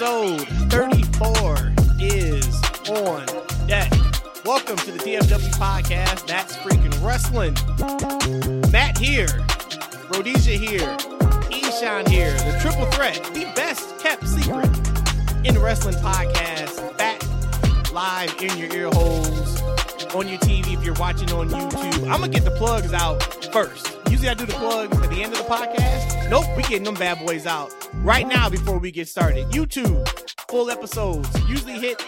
Episode 34 is on deck. Welcome to the TFW podcast. That's freaking wrestling. Matt here, Rhodesia here, Eshaun here, the triple threat, the best kept secret in wrestling podcast. Back live in your ear holes, on your TV if you're watching on YouTube. I'm gonna get the plugs out first. Usually I do the plugs at the end of the podcast. Nope, we getting them bad boys out right now before we get started. YouTube full episodes usually hit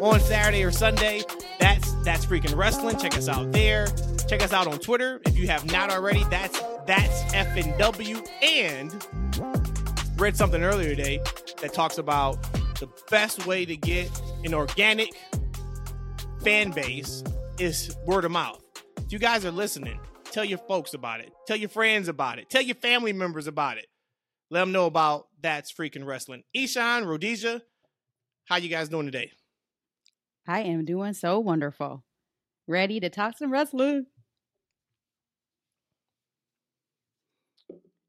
on Saturday or Sunday. That's that's freaking wrestling. Check us out there. Check us out on Twitter if you have not already. That's that's F and W. And read something earlier today that talks about the best way to get an organic fan base is word of mouth. If you guys are listening, tell your folks about it. Tell your friends about it. Tell your family members about it. Let them know about that's freaking wrestling. Eshaun, Rhodesia, how you guys doing today? I am doing so wonderful. Ready to talk some wrestling.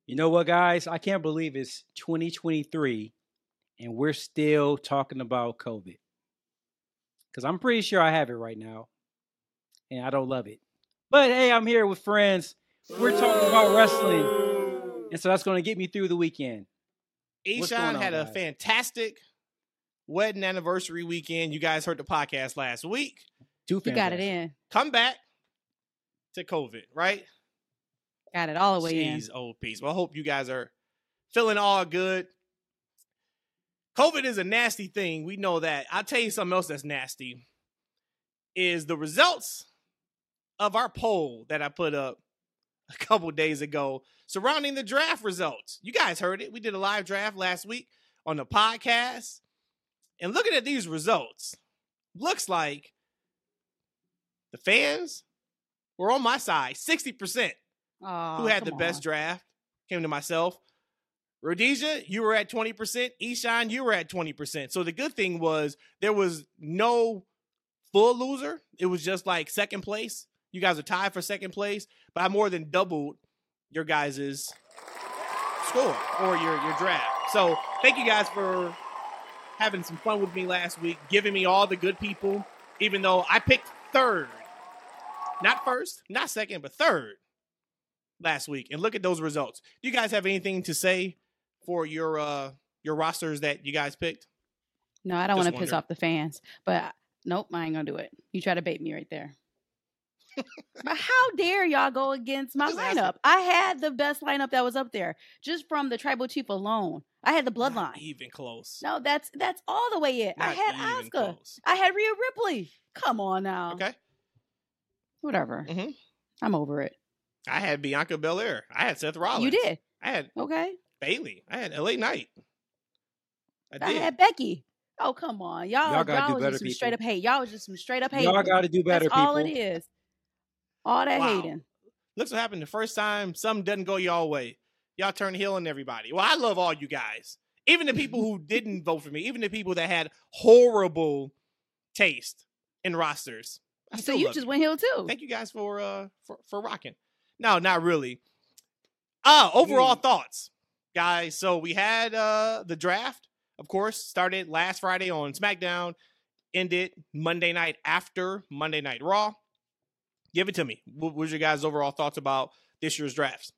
You know what, guys? I can't believe it's 2023 and we're still talking about COVID. Because I'm pretty sure I have it right now and I don't love it. But hey, I'm here with friends. We're talking about wrestling. And so that's going to get me through the weekend. What's going Eshaun had a guys? fantastic wedding anniversary weekend. You guys heard the podcast last week. Two You got it in. Come back to COVID, right? Got it all the way in. Old oh, piece. Well, I hope you guys are feeling all good. COVID is a nasty thing. We know that. I'll tell you something else that's nasty is the results of our poll that I put up a couple days ago surrounding the draft results. You guys heard it. We did a live draft last week on the podcast. And looking at these results, looks like the fans were on my side. 60% Oh, who had the best on. draft came to myself. Rhodesia, you were at 20%. Eshaun, you were at 20%. So the good thing was there was no full loser. It was just like second place. You guys are tied for second place, but I more than doubled your guys' score or your, your draft. So thank you guys for having some fun with me last week, giving me all the good people, even though I picked third. Not first, not second, but third last week. And look at those results. Do you guys have anything to say for your uh your rosters that you guys picked? No, I don't want to piss off the fans, but nope, I ain't gonna do it. You try to bait me right there. But how dare y'all go against my Just lineup? I had the best lineup that was up there, just from the tribal chief alone. I had the Not bloodline. even close. No, that's that's all the way in. I had even Oscar. close. I had Rhea Ripley. Come on now. Okay. Whatever. Mhm. I'm over it. I had Bianca Belair. I had Seth Rollins. You did. I had Okay. Bayley. I had LA Knight. I I did. had Becky. Oh come on, y'all! Y'all Y'all, gotta do was better, just some people. straight up hate. Y'all was just some straight up hate. Y'all got to do better, That's people. all it is. All that Wow. hating. Looks what happened the first time something doesn't go y'all way. Y'all turn heel on everybody. Well, I love all you guys. Even the people who didn't vote for me, even the people that had horrible taste in rosters. I So you just you. went heel too. Thank you guys for uh for, for rocking. No, not really. Uh overall Mm. thoughts, guys. So we had uh the draft, of course, started last Friday on SmackDown, ended Monday night after Monday Night Raw. Give it to me. What was your guys' overall thoughts about this year's drafts?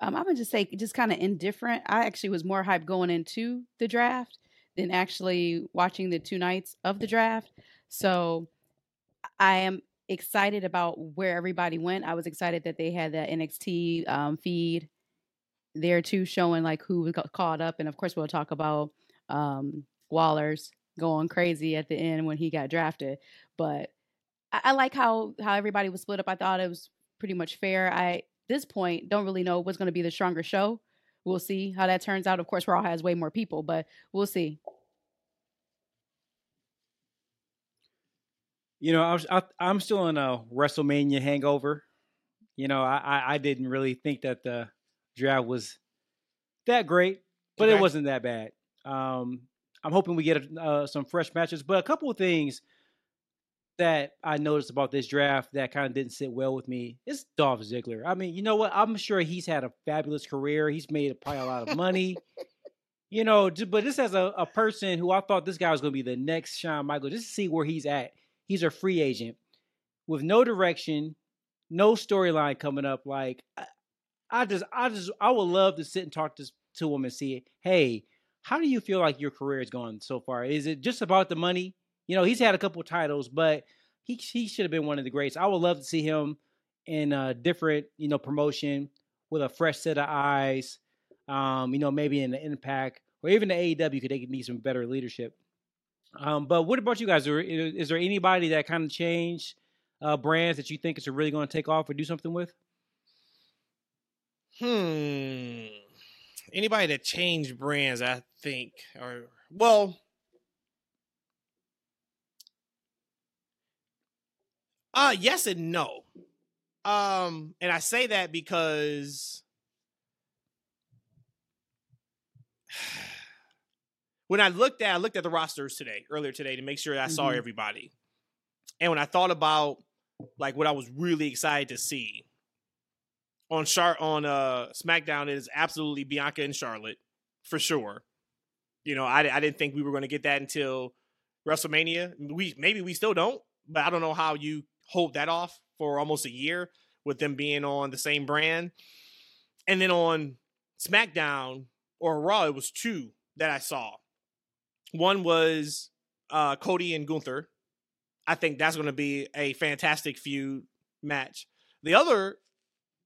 Um, I'm gonna just say, just kind of indifferent. I actually was more hyped going into the draft than actually watching the two nights of the draft. So I am excited about where everybody went. I was excited that they had that NXT um, feed there too, showing like who got caught up, and of course we'll talk about um, Waller's going crazy at the end when he got drafted. But I, I like how how everybody was split up. I thought it was pretty much fair. I this point don't really know what's going to be the stronger show. We'll see how that turns out. Of course, Raw has way more people, but we'll see. You know, I was, I, I'm still in a WrestleMania hangover. You know, I, I, I didn't really think that the draft was that great, but Okay. it wasn't that bad. Um, I'm hoping we get uh, some fresh matches, but a couple of things that I noticed about this draft that kind of didn't sit well with me is Dolph Ziggler. I mean, you know what? I'm sure he's had a fabulous career. He's made probably a lot of money. You know, but this as a, a person who I thought this guy was going to be the next Shawn Michaels, just to see where he's at. He's a free agent with no direction, no storyline coming up. Like, I, I, just, I just, I would love to sit and talk to, to him and see, hey, how do you feel like your career is going so far? Is it just about the money? You know, he's had a couple of titles, but he he should have been one of the greats. I would love to see him in a different, you know, promotion with a fresh set of eyes. Um, you know, maybe in the Impact or even the AEW, because they could need some better leadership. Um, but what about you guys? Is, is there anybody that kind of changed uh, brands that you think is really going to take off or do something with? Hmm. Anybody that changed brands, I think, or well, Uh yes and no. Um, and I say that because when I looked at I looked at the rosters today, earlier today, to make sure I saw mm-hmm. everybody. And when I thought about like what I was really excited to see on Char on uh SmackDown is absolutely Bianca and Charlotte for sure. You know, I, I didn't think we were going to get that until WrestleMania. We maybe we still don't, but I don't know how you hold that off for almost a year with them being on the same brand. And then on SmackDown or Raw, it was two that I saw. One was uh, Cody and Gunther. I think that's going to be a fantastic feud match. The other,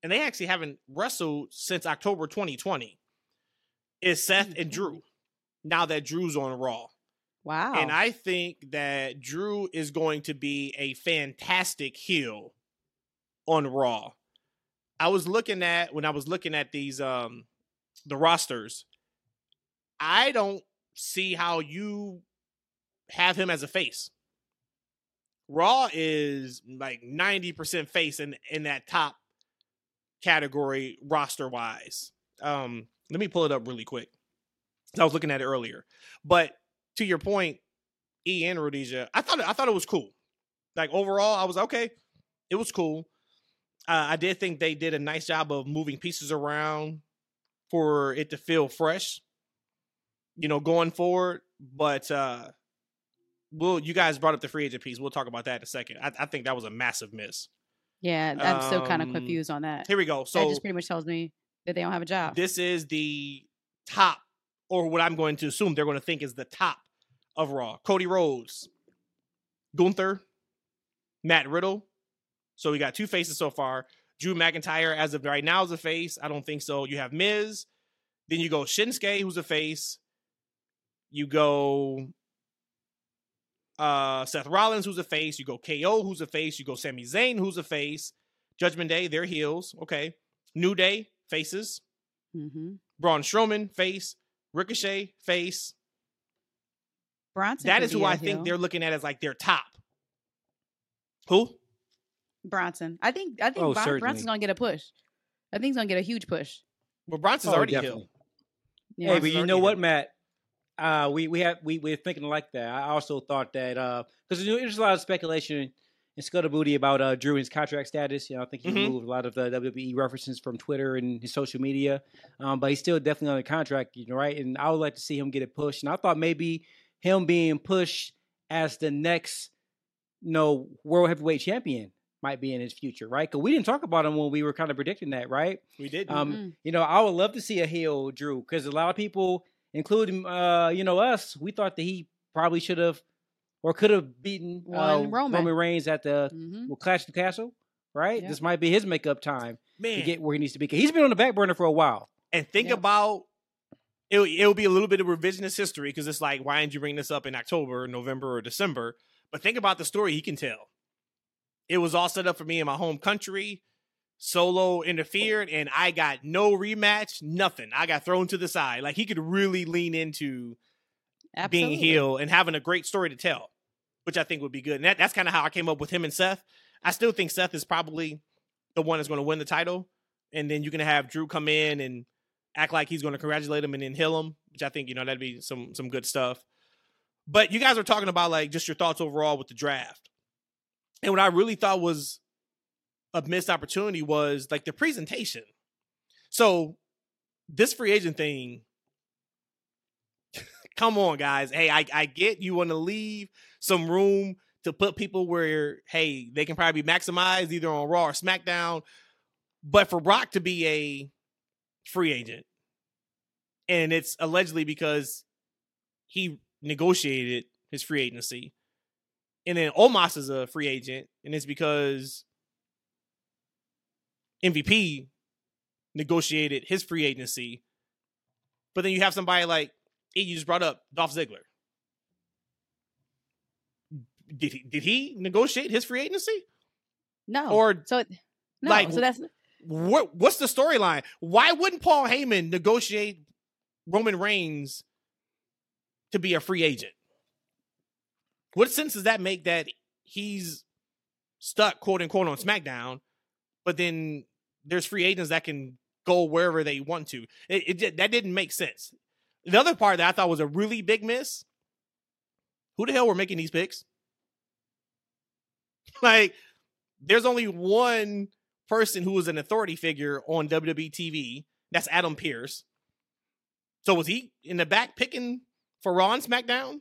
and they actually haven't wrestled since October 2020, is Seth and Drew. Now that Drew's on Raw. Wow. And I think that Drew is going to be a fantastic heel on Raw. I was looking at when I was looking at these um the rosters, I don't see how you have him as a face. Raw is like 90% face in in that top category roster wise. Um let me pull it up really quick. I was looking at it earlier. But to your point, E and Rhodesia, I thought I thought it was cool. Like overall, I was okay. It was cool. Uh, I did think they did a nice job of moving pieces around for it to feel fresh. You know, going forward. But uh well, you guys brought up the free agent piece. We'll talk about that in a second. I, I think that was a massive miss. Yeah, I'm um, still kind of confused on that. Here we go. So that just pretty much tells me that they don't have a job. This is the top, or what I'm going to assume they're going to think is the top of Raw. Cody Rhodes, Gunther, Matt Riddle. So we got two faces so far. Drew McIntyre, as of right now, is a face. I don't think so. You have Miz. Then you go Shinsuke, who's a face. You go uh, Seth Rollins, who's a face. You go KO, who's a face. You go Sami Zayn, who's a face. Judgment Day, they're heels. Okay. New Day, faces. Mm-hmm. Braun Strowman, face. Ricochet, face. Bronson. That is who I think they're looking at as like their top. Who? Bronson. I think I think oh, Bron- Bronson's gonna get a push. I think he's gonna get a huge push. Well, Bronson's oh, already definitely. Yeah. Hey, but you know what, Matt? Uh, we we have we we're thinking like that. I also thought that because uh, there's a lot of speculation and Scudabooty about uh, Drew and his contract status. You know, I think he mm-hmm. removed a lot of the WWE references from Twitter and his social media, um, but he's still definitely on the contract, you know, right? And I would like to see him get it pushed. And I thought maybe him being pushed as the next, you know, world heavyweight champion might be in his future, right? Because we didn't talk about him when we were kind of predicting that, right? We did. Um, mm-hmm. You know, I would love to see a heel Drew because a lot of people, including uh, you know us, we thought that he probably should have or could have beaten uh, Roman. Roman Reigns at the mm-hmm. well, Clash of the Castle, right? Yeah. This might be his makeup time Man. to get where he needs to be. He's been on the back burner for a while. And think yeah. about it, it'll be a little bit of revisionist history because it's like, why didn't you bring this up in October, November, or December? But think about the story he can tell. It was all set up for me in my home country. Solo interfered, and I got no rematch, nothing. I got thrown to the side. Like he could really lean into Absolutely. being heel and having a great story to tell, which I think would be good. And that, that's kind of how I came up with him and Seth. I still think Seth is probably the one that's going to win the title, and then you can have Drew come in and act like he's going to congratulate him and then heel him, which I think you know that'd be some some good stuff. But you guys are talking about like just your thoughts overall with the draft, and what I really thought was a missed opportunity was like the presentation. So this free agent thing, come on, guys. Hey, I, I get you want to leave some room to put people where, hey, they can probably be maximized either on Raw or SmackDown. But for Brock to be a free agent, and it's allegedly because he negotiated his free agency. And then Omos is a free agent, and it's because MVP negotiated his free agency. But then you have somebody like you just brought up Dolph Ziggler. Did he did he negotiate his free agency? No. Or so no. like, so that's What what's the storyline? Why wouldn't Paul Heyman negotiate Roman Reigns to be a free agent? What sense does that make that he's stuck quote unquote on SmackDown, but then there's free agents that can go wherever they want to. It, it that didn't make sense. The other part that I thought was a really big miss. Who the hell were making these picks? Like, there's only one person who was an authority figure on WWE TV. That's Adam Pearce. So was he in the back picking for Raw and SmackDown?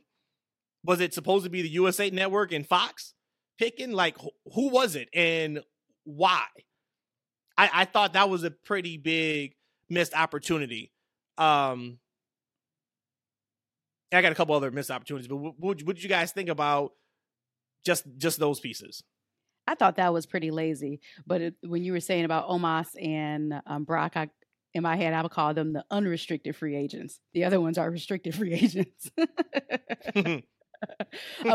Was it supposed to be the USA Network and Fox picking? Like, who was it and why? I, I thought that was a pretty big missed opportunity. Um, I got a couple other missed opportunities, but what, what did you guys think about just just those pieces? I thought that was pretty lazy. But it, when you were saying about Omos and um, Brock, I, in my head, I would call them the unrestricted free agents. The other ones are restricted free agents. uh,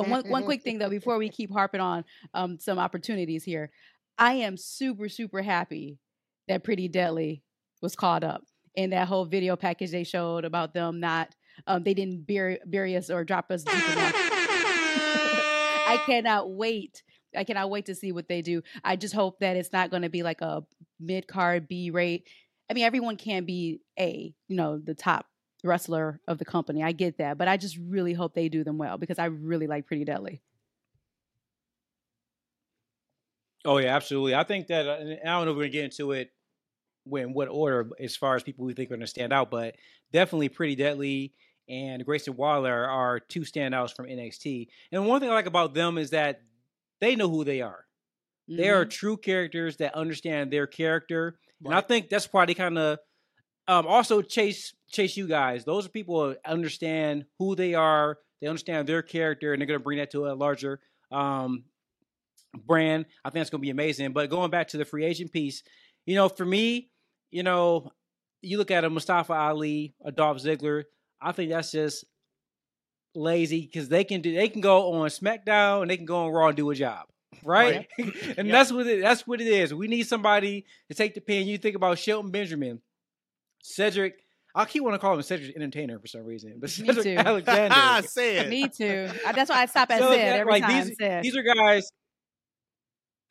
one, one quick thing though, before we keep harping on um, some opportunities here, I am super super happy that Pretty Deadly was caught up in that whole video package they showed about them not um, they didn't bury, bury us or drop us. I cannot wait. I cannot wait to see what they do. I just hope that it's not going to be like a mid card B rate. I mean, everyone can be a, you know, the top wrestler of the company. I get that, but I just really hope they do them well because I really like Pretty Deadly. Oh yeah, absolutely. I think that uh, I don't know if we're gonna get into it when what order as far as people we think are gonna stand out, but definitely Pretty Deadly and Grayson Waller are two standouts from NXT. And one thing I like about them is that they know who they are. Mm-hmm. They are Mhm. true characters that understand their character, and I think that's why they kind of um, also chase chase you guys. Those are people who understand who they are. They understand their character, and they're going to bring that to a larger um, brand. I think that's going to be amazing. But going back to the free agent piece, you know, for me, you know, you look at a Mustafa Ali, a Dolph Ziggler. I think that's just lazy because they can do they can go on SmackDown and they can go on Raw and do a job, right? and Yeah. that's what it that's what it is. We need somebody to take the pen. You think about Shelton Benjamin, Cedric. I keep want to call him Cedric Entertainer for some reason, but Me Cedric too. Alexander. Say it. Me too. That's why I stop at So, Sid yeah, every like, time. these- Sid. These are guys.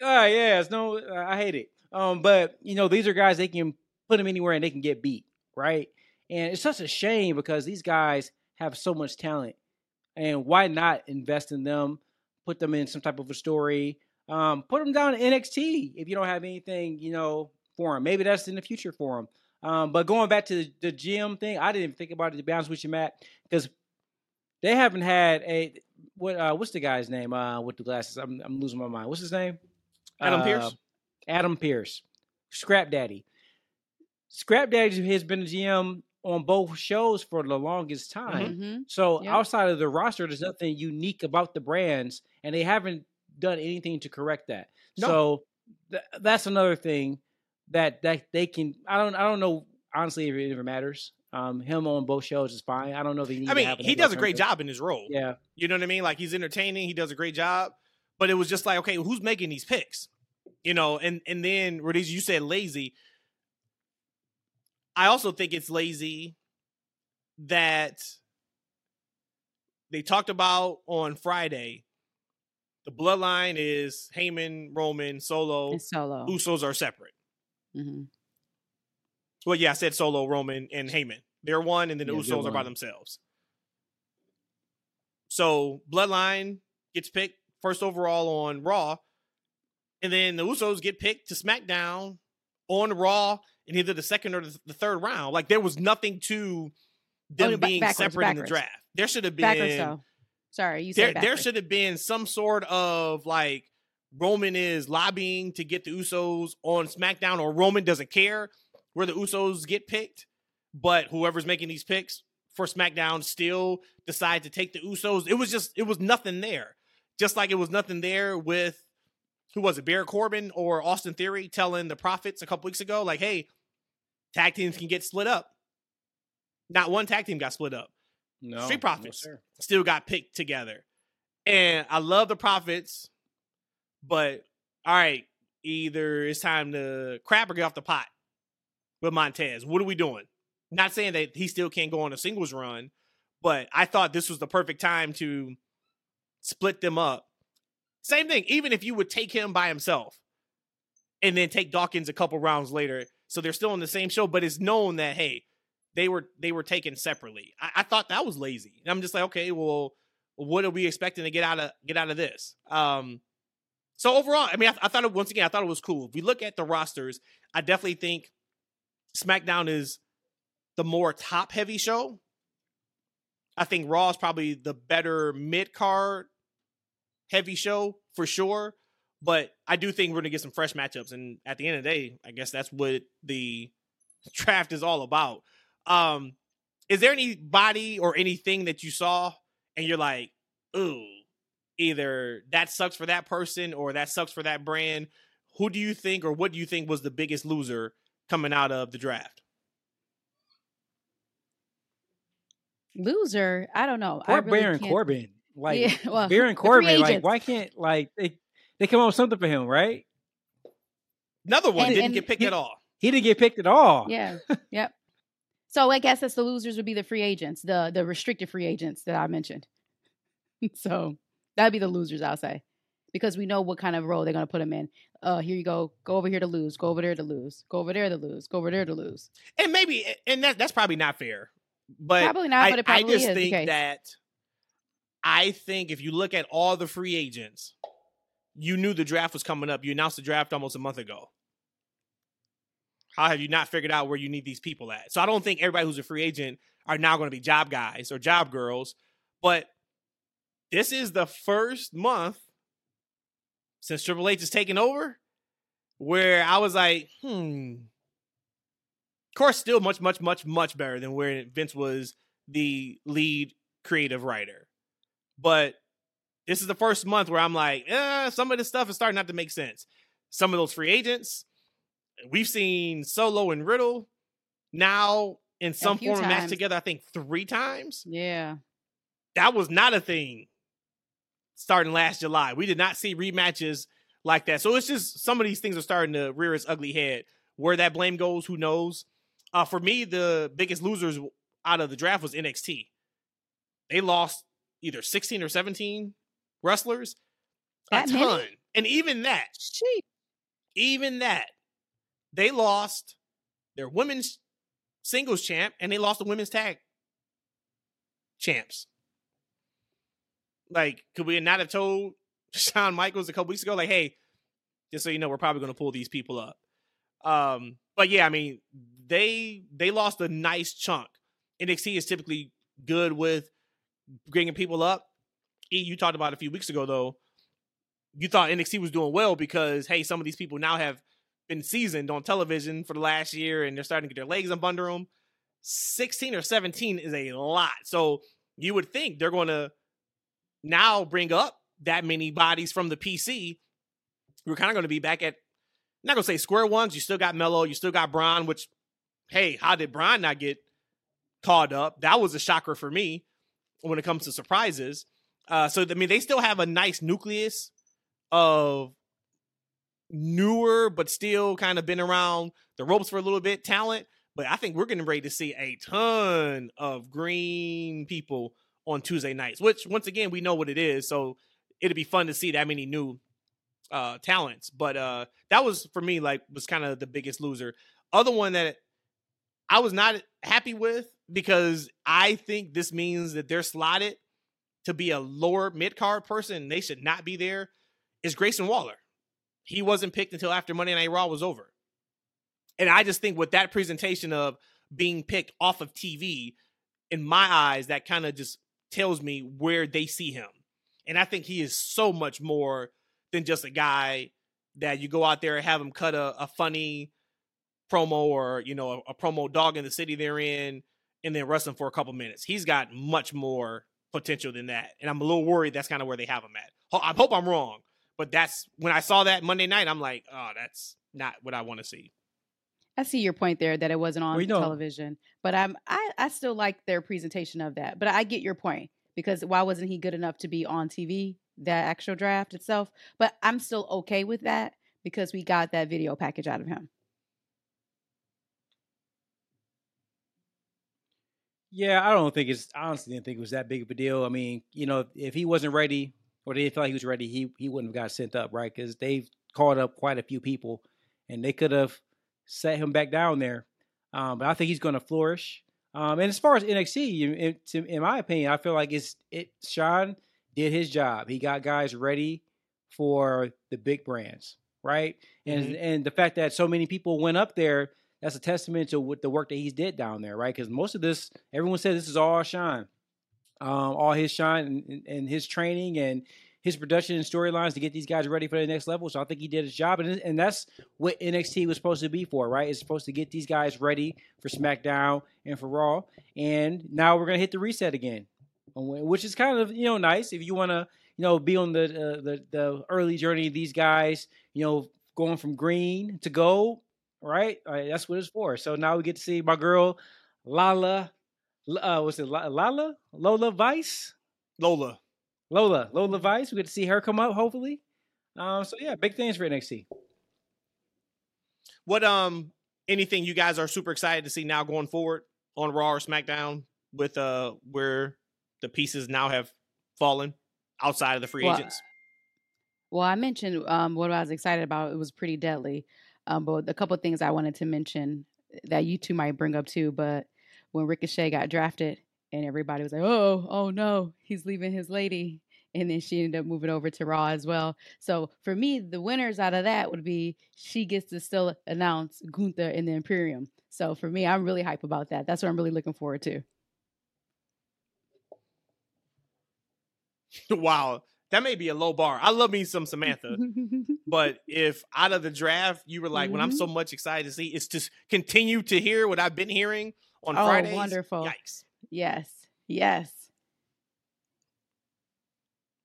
Ah, yeah, it's no, I hate it. Um, but you know, these are guys they can put them anywhere and they can get beat, right? And it's such a shame because these guys have so much talent, and why not invest in them? Put them in some type of a story. Um, put them down in NXT if you don't have anything, you know, for them. Maybe that's in the future for them. Um, but going back to the, the gym thing, I didn't even think about it to be honest with you, Matt, because they haven't had a what uh what's the guy's name uh with the glasses i'm, I'm losing my mind what's his name Adam Uh, Pearce? adam pearce scrap daddy scrap daddy has been a gm on both shows for the longest time Mhm. so Yep. outside of the roster there's nothing unique about the brands and they haven't done anything to correct that No. so th- that's another thing that that they can i don't i don't know honestly if it ever matters um him on both shows is fine i don't know if need I to mean, he does a great job in his role. yeah You know what I mean? Like he's entertaining, he does a great job. But it was just like, okay, who's making these picks? You know, and and then Rhodesia, you said lazy. I also think it's lazy that they talked about on Friday. The bloodline is Heyman, Roman, Solo. And solo. Usos are separate. Mm-hmm. Well, yeah, I said Solo, Roman, and Heyman. They're one, and then the Yeah, Usos are by themselves. So Bloodline gets picked first overall on Raw, and then the Usos get picked to SmackDown on Raw in either the second or the third round. Like there was nothing to oh, them Oh, ba- being backwards, separate in the draft. there should have Backwards been though. Sorry, you there said there backwards. should have been some sort of like Roman is lobbying to get the Usos on SmackDown, or Roman doesn't care where the Usos get picked, but whoever's making these picks for SmackDown still decide to take the Usos. It was just it was nothing there, just like it was nothing there with who was it, Baron Corbin or Austin Theory telling the Profits a couple weeks ago, like, hey, tag teams can get split up. Not one tag team got split up No, Street Profits. sir. still got picked together. And I love the profits, but all right, either it's time to crap or get off the pot with Montez. What are we doing? Not saying that he still can't go on a singles run, but I thought this was the perfect time to split them up. Same thing, even if you would take him by himself and then take Dawkins a couple rounds later, so they're still on the same show, but it's known that hey, they were they were taken separately. I, I thought that was lazy. And I'm just like, okay, well, what are we expecting to get out of get out of this? Um, so overall, I mean, I, I thought it once again, I thought it was cool. If we look at the rosters, I definitely think SmackDown is the more top heavy show. I think Raw is probably the better mid card heavy show for sure. But I do think we're gonna get some fresh matchups, and at the end of the day, I guess that's what the draft is all about. Um, is there anybody or anything that you saw and you're like, ooh, either that sucks for that person or that sucks for that brand? Who do you think or what do you think was the biggest loser coming out of the draft? Loser, I don't know. I really Baron can't- Corbin. Like Yeah, well, Baron Corbin, like why can't like they they come up with something for him, right? Another one And- didn't and get picked he- at all. He didn't get picked at all. Yeah. yep. So I guess that's the losers would be the free agents, the the restricted free agents that I mentioned. so that'd be the losers, I'll say, because we know what kind of role they're going to put them in. Uh, here you go. Go over here to lose. Go over there to lose. Go over there to lose. Go over there to lose. And maybe and that that's probably not fair. But Probably not, I, but it I just is. think okay. that I think if you look at all the free agents, you knew the draft was coming up. You announced the draft almost a month ago. How have you not figured out where you need these people at? So I don't think everybody who's a free agent are now going to be job guys or job girls, but this is the first month since Triple H has taken over where I was like, hmm. Of course, still much, much, much, much better than where Vince was the lead creative writer. But this is the first month where I'm like, eh, some of this stuff is starting not to make sense. Some of those free agents, we've seen Solo and Riddle now in some form match together, I think three times. yeah. That was not a thing starting last July. We did not see rematches like that. So it's just some of these things are starting to rear its ugly head. Where that blame goes, who knows? Uh, for me, the biggest losers out of the draft was NXT. They lost either 16 or 17 wrestlers. That a many? ton. And even that, Sheep. even that, they lost their women's singles champ and they lost the women's tag champs. Like, could we not have told Shawn Michaels a couple weeks ago, like, hey, just so you know, we're probably going to pull these people up. Um, but yeah, I mean, they they lost a nice chunk. NXT is typically good with bringing people up. You talked about a few weeks ago though. You thought NXT was doing well because hey, some of these people now have been seasoned on television for the last year and they're starting to get their legs up under them. 16 or 17 is a lot. So you would think they're going to now bring up that many bodies from the PC. We're kind of going to be back at, I'm not going to say square ones. You still got Melo, you still got Bron, which, hey, how did Bron not get called up? That was a shocker for me when it comes to surprises. Uh, so, I mean, they still have a nice nucleus of newer, but still kind of been around the ropes for a little bit talent. But I think we're getting ready to see a ton of green people on Tuesday nights, which once again, we know what it is. So it'd be fun to see that many new uh talents. But uh that was for me like was kind of the biggest loser. Other one that I was not happy with because I think this means that they're slotted to be a lower mid card person. They should not be there. Is Grayson Waller? He wasn't picked until after Monday Night Raw was over. And I just think with that presentation of being picked off of TV, in my eyes, that kind of just tells me where they see him. And I think he is so much more than just a guy that you go out there and have him cut a, a funny promo or, you know, a, a promo dog in the city they're in and then wrestle for a couple minutes. He's got much more potential than that. And I'm a little worried that's kind of where they have him at. I hope I'm wrong, but that's when I saw that Monday night, I'm like, oh, that's not what I want to see. I see your point there that it wasn't on We television, but I'm I I still like their presentation of that. But I get your point because why wasn't he good enough to be on TV that actual draft itself? But I'm still okay with that because we got that video package out of him. Yeah, I don't think it's. I honestly didn't think it was that big of a deal. I mean, you know, if he wasn't ready or they didn't feel like he was ready, he he wouldn't have got sent up, right? Because they've called up quite a few people, and they could have set him back down there. Um, but I think he's going to flourish. Um, and as far as NXT, in, in, my opinion, I feel like it's it. Shawn did his job. He got guys ready for the big brands, right? And Mhm. and the fact that so many people went up there, that's a testament to what the work that he's did down there, right? Because most of this, everyone said this is all Shawn, um, all his shine and, and- his training and his production and storylines to get these guys ready for the next level. So I think he did his job, and and that's what NXT was supposed to be for, right? It's supposed to get these guys ready for SmackDown and for Raw. And now we're gonna hit the reset again, which is kind of you know nice if you want to you know be on the, uh, the the early journey of these guys, you know, going from green to gold, right? Uh, that's what it's for. So now we get to see my girl Lala. Uh, was it Lala Lola Vice? Lola. Lola, Lola Vice. We get to see her come up, hopefully. Um, so yeah, big things for NXT. What um anything you guys are super excited to see now going forward on Raw or SmackDown with uh where the pieces now have fallen outside of the free Well, agents? Well, I mentioned um, what I was excited about. It was pretty deadly. Um, but a couple of things I wanted to mention that you two might bring up too. But when Ricochet got drafted, and everybody was like, "Oh, oh no, he's leaving his lady," and then she ended up moving over to Raw as well. So for me, the winners out of that would be she gets to still announce Gunther in the Imperium. So for me, I'm really hype about that. That's what I'm really looking forward to. wow. That may be a low bar. I love me some Samantha. But if out of the draft you were like, when I'm Mm-hmm. so much excited to see, it's to continue to hear what I've been hearing on Oh, Fridays. wonderful. Yikes. Yes, yes.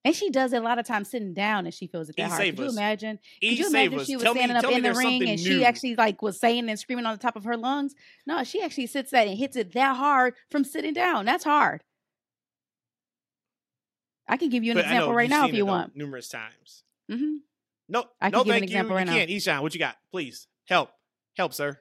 And she does it a lot of times sitting down and she feels it that E hard. Could you imagine? Could E you imagine she was Tell me- standing up in the ring and new. she actually like was saying and screaming on the top of her lungs? No, she actually sits that and hits it that hard from sitting down. That's hard. I can give you an But I know example right now seen if it, you though, want. numerous times. hmm No, I can no, give an thank you. example you right now. can't. Eshaun, what you got? Please help, help, sir.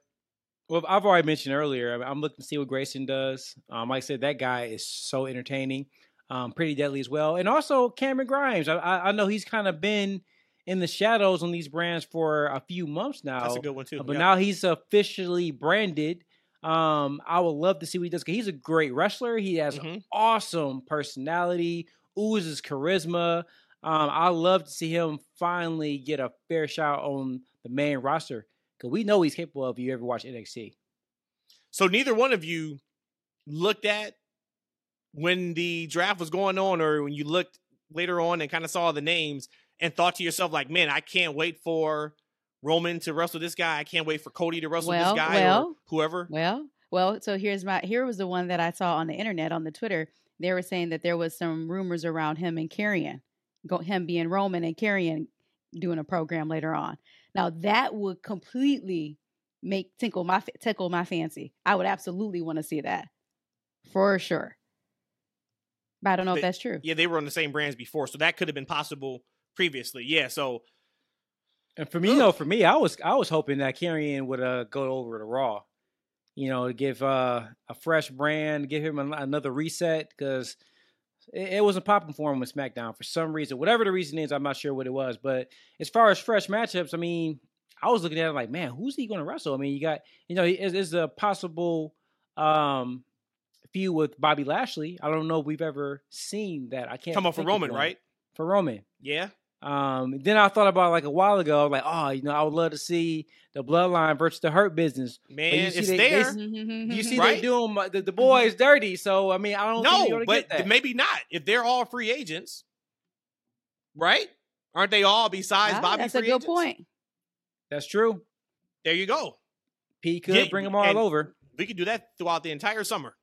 Well, I've already mentioned earlier. I'm- I'm looking to see what Grayson does. Um, like I said, that guy is so entertaining, um, pretty deadly as well. And also Cameron Grimes. I, I, I know he's kind of been in the shadows on these brands for a few months now. That's a good one too. Uh, But Yep. now he's officially branded. Um, I would love to see what he does. he's a great wrestler. He has Mhm. awesome personality, oozes charisma. Um, I love to see him finally get a fair shot on the main roster because we know he's capable of. If you ever watch NXT, So neither one of you looked at when the draft was going on, or when you looked later on and kind of saw the names and thought to yourself, like, "Man, I can't wait for Roman to wrestle this guy. I can't wait for Cody to wrestle Well, this guy or whoever." Well, well, so here's my here was the one that I saw on the internet on the Twitter. They were saying that there was some rumors around him and Karrion, go, him being Roman and Karrion doing a program later on. Now that would completely make tickle my fa- tickle my fancy. I would absolutely want to see that for sure. But I don't know They- if that's true. Yeah, they were on the same brands before, so that could have been possible previously. Yeah, so and for me, you know, for me, I was I was hoping that Karrion would uh, go over to Raw. You know, give uh, a fresh brand, give him an, another reset because it, it wasn't popping for him with SmackDown for some reason. Whatever the reason is, I'm not sure what it was. But as far as fresh matchups, I mean, I was looking at it like, man, who's he going to wrestle? I mean, you got, you know, is, is a possible um, feud with Bobby Lashley. I don't know if we've ever seen that. I can't come up for Roman, right? For Roman, Yeah, Um, then I thought about like a while ago, like, oh, you know, I would love to see the Bloodline versus the Hurt Business. Man, see it's they- they there. s- You see, Right? they doing my- the, the boys dirty. So I mean, I don't think no, but get that. maybe not. If they're all free agents, right? Aren't they all besides Ah, Bobby that's a good agents? point. that's true. There you go. P could Yeah, bring them all over. We could do that throughout the entire summer.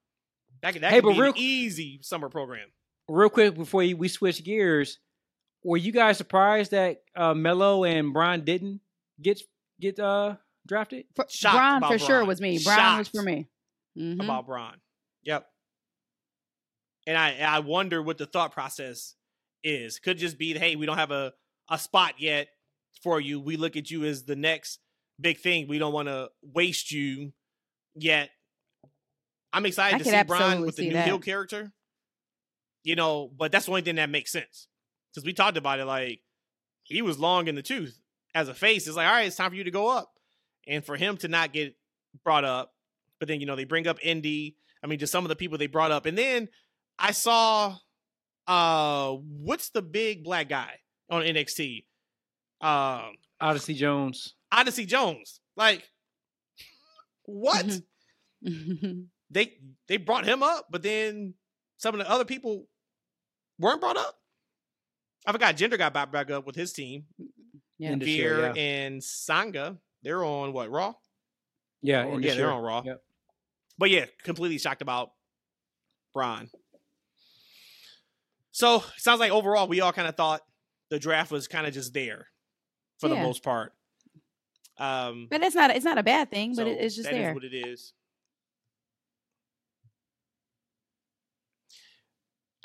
That could, that Hey, could but be real- an easy summer program. Real quick before we switch gears, were you guys surprised that uh, Melo and Bron didn't get get uh drafted? For, Shocked Bron about for sure was me. Bron was for me. Mhm. about Bron. Yep. And I I wonder what the thought process is. Could just be, hey, we don't have a, a spot yet for you. We look at you as the next big thing. We don't want to waste you yet. I'm excited I to see Bron with the new that. heel character. You know, but that's the only thing that makes sense. Because we talked about it like he was long in the tooth as a face. It's like, all right, it's time for you to go up. And for him to not get brought up, but then you know they bring up Indi. I mean, just some of the people they brought up, and then I saw, uh, what's the big black guy on NXT? Um, Odyssey Jones. Odyssey Jones. Like, what? They they brought him up, but then some of the other people weren't brought up. I forgot Jinder got back back up with his team. Yeah. In Veer show, yeah. and Sangha. They're on what Raw? Yeah, Or- in the yeah, they're show. on Raw. Yep. But yeah, completely shocked about Bron. So it sounds like overall we all kind of thought the draft was kind of just there for the most part. Um, But it's not it's not a bad thing, but it, it's just that is there. what it is.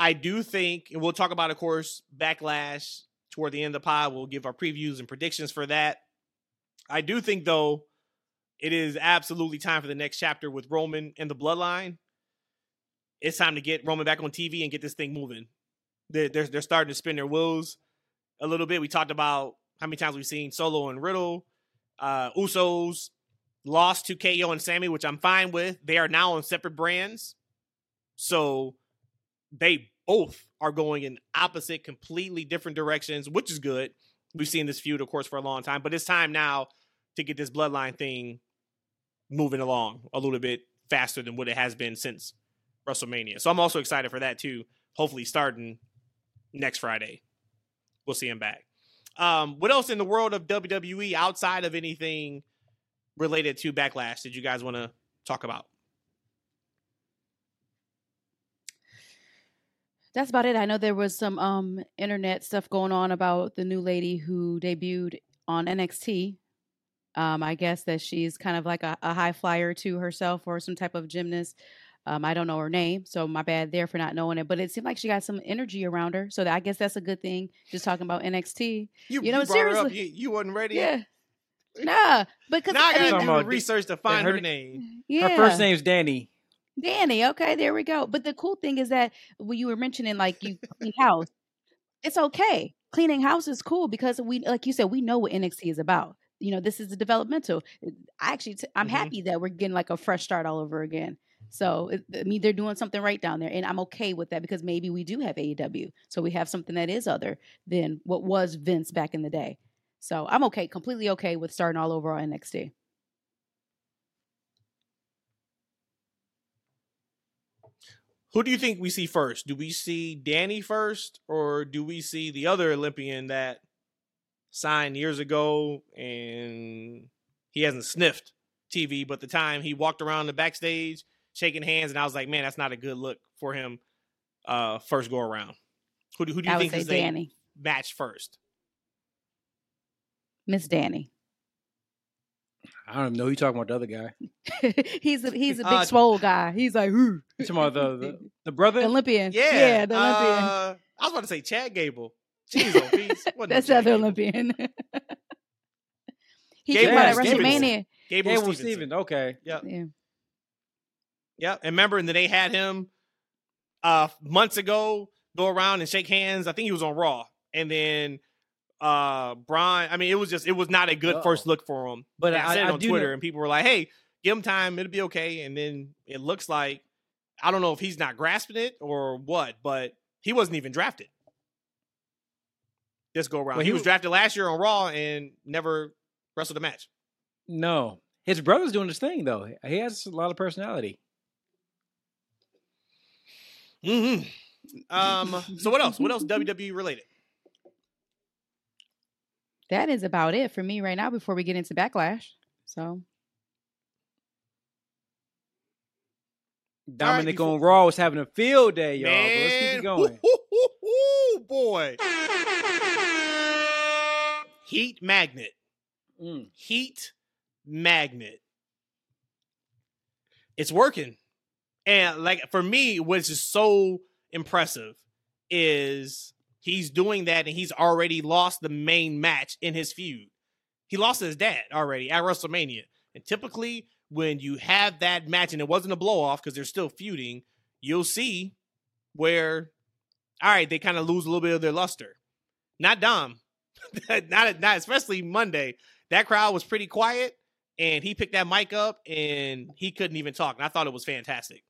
I do think, and we'll talk about, of course, backlash toward the end of the pod. We'll give our previews and predictions for that. I do think, though, it is absolutely time for the next chapter with Roman and the Bloodline. It's time to get Roman back on TV and get this thing moving. They're, they're, they're starting to spin their wheels a little bit. We talked about how many times we've seen Solo and Riddle, uh, Usos lost to KO and Sami, which I'm fine with. They are now on separate brands. So they both are going in opposite, completely different directions, which is good. We've seen this feud, of course, for a long time, but it's time now to get this bloodline thing moving along a little bit faster than what it has been since WrestleMania. So I'm also excited for that too. Hopefully, starting next Friday, we'll see him back. Um, what else in the world of WWE outside of anything related to Backlash did you guys want to talk about? That's about it. I know there was some um internet stuff going on about the new lady who debuted on NXT. Um, I guess that she's kind of like a, a high flyer to herself or some type of gymnast. Um, I don't know her name, so my bad there for not knowing it. But it seemed like she got some energy around her, so that, I guess that's a good thing. Just talking about NXT, You, You know, brought her up. seriously- You, you wasn't ready. yeah, nah, because Now I I gotta mean, do the research to find her her name. yeah, Her first name's Danny. Danny. Okay, there we go. But the cool thing is that when you were mentioning like you clean house, it's okay. Cleaning house is cool because we, like you said, we know what NXT is about. You know, this is the developmental. I actually, t- I'm Mhm. happy that we're getting like a fresh start all over again. So it, I mean, they're doing something right down there, and I'm okay with that because maybe we do have AEW, so we have something that is other than what was Vince back in the day. So I'm okay, completely okay with starting all over on NXT. Who do you think we see first? Do we see Danny first, or do we see the other Olympian that signed years ago and he hasn't sniffed TV? But the time he walked around the backstage shaking hands, and I was like, man, that's not a good look for him. Uh, first go around. Who do, who do you I think is Danny, match first? Miss Danny. I don't even know who you talking about. The other guy. he's a he's a big Uh, swole guy. He's like, "Who?" You talking about the the, the brother? Olympian. Yeah, yeah, the Olympian. Uh, I was about to say Chad Gable. Jeez, oh, peace. Wasn't no That's Chad the other Olympian. he Gable came out at Stevenson. WrestleMania. Gable, Gable Stevenson. Stevens. Okay. Yep. Yeah. Yep. And remember, and then they had him uh months ago go around and shake hands. I think he was on Raw. And then uh Brian, I mean, it was just it was not a good Uh-oh. first look for him. But I, I, said I on Twitter, know- and people were like, "Hey, give him time; it'll be okay." And then it looks like I don't know if he's not grasping it or what, but he wasn't even drafted. this go around. Well, he, he was drafted last year on Raw and never wrestled a match. No, his brother's doing his thing though. He has a lot of personality. hmm Um. So what else? What else WWE related? That is about it for me right now before we get into backlash. So Dominic before- on Raw was having a field day, y'all. But let's keep it going. woo-hoo-hoo-hoo, boy. Heat magnet. Mm. Heat magnet. It's working. And like for me, what's just so impressive is he's doing that and he's already lost the main match in his feud. He lost his dad already at WrestleMania. And typically, when you have that match and it wasn't a blow off because they're still feuding, you'll see where, all right, they kind of lose a little bit of their luster. Not Dom, not not especially Monday. That crowd was pretty quiet, and he picked that mic up and he couldn't even talk. And I thought it was fantastic,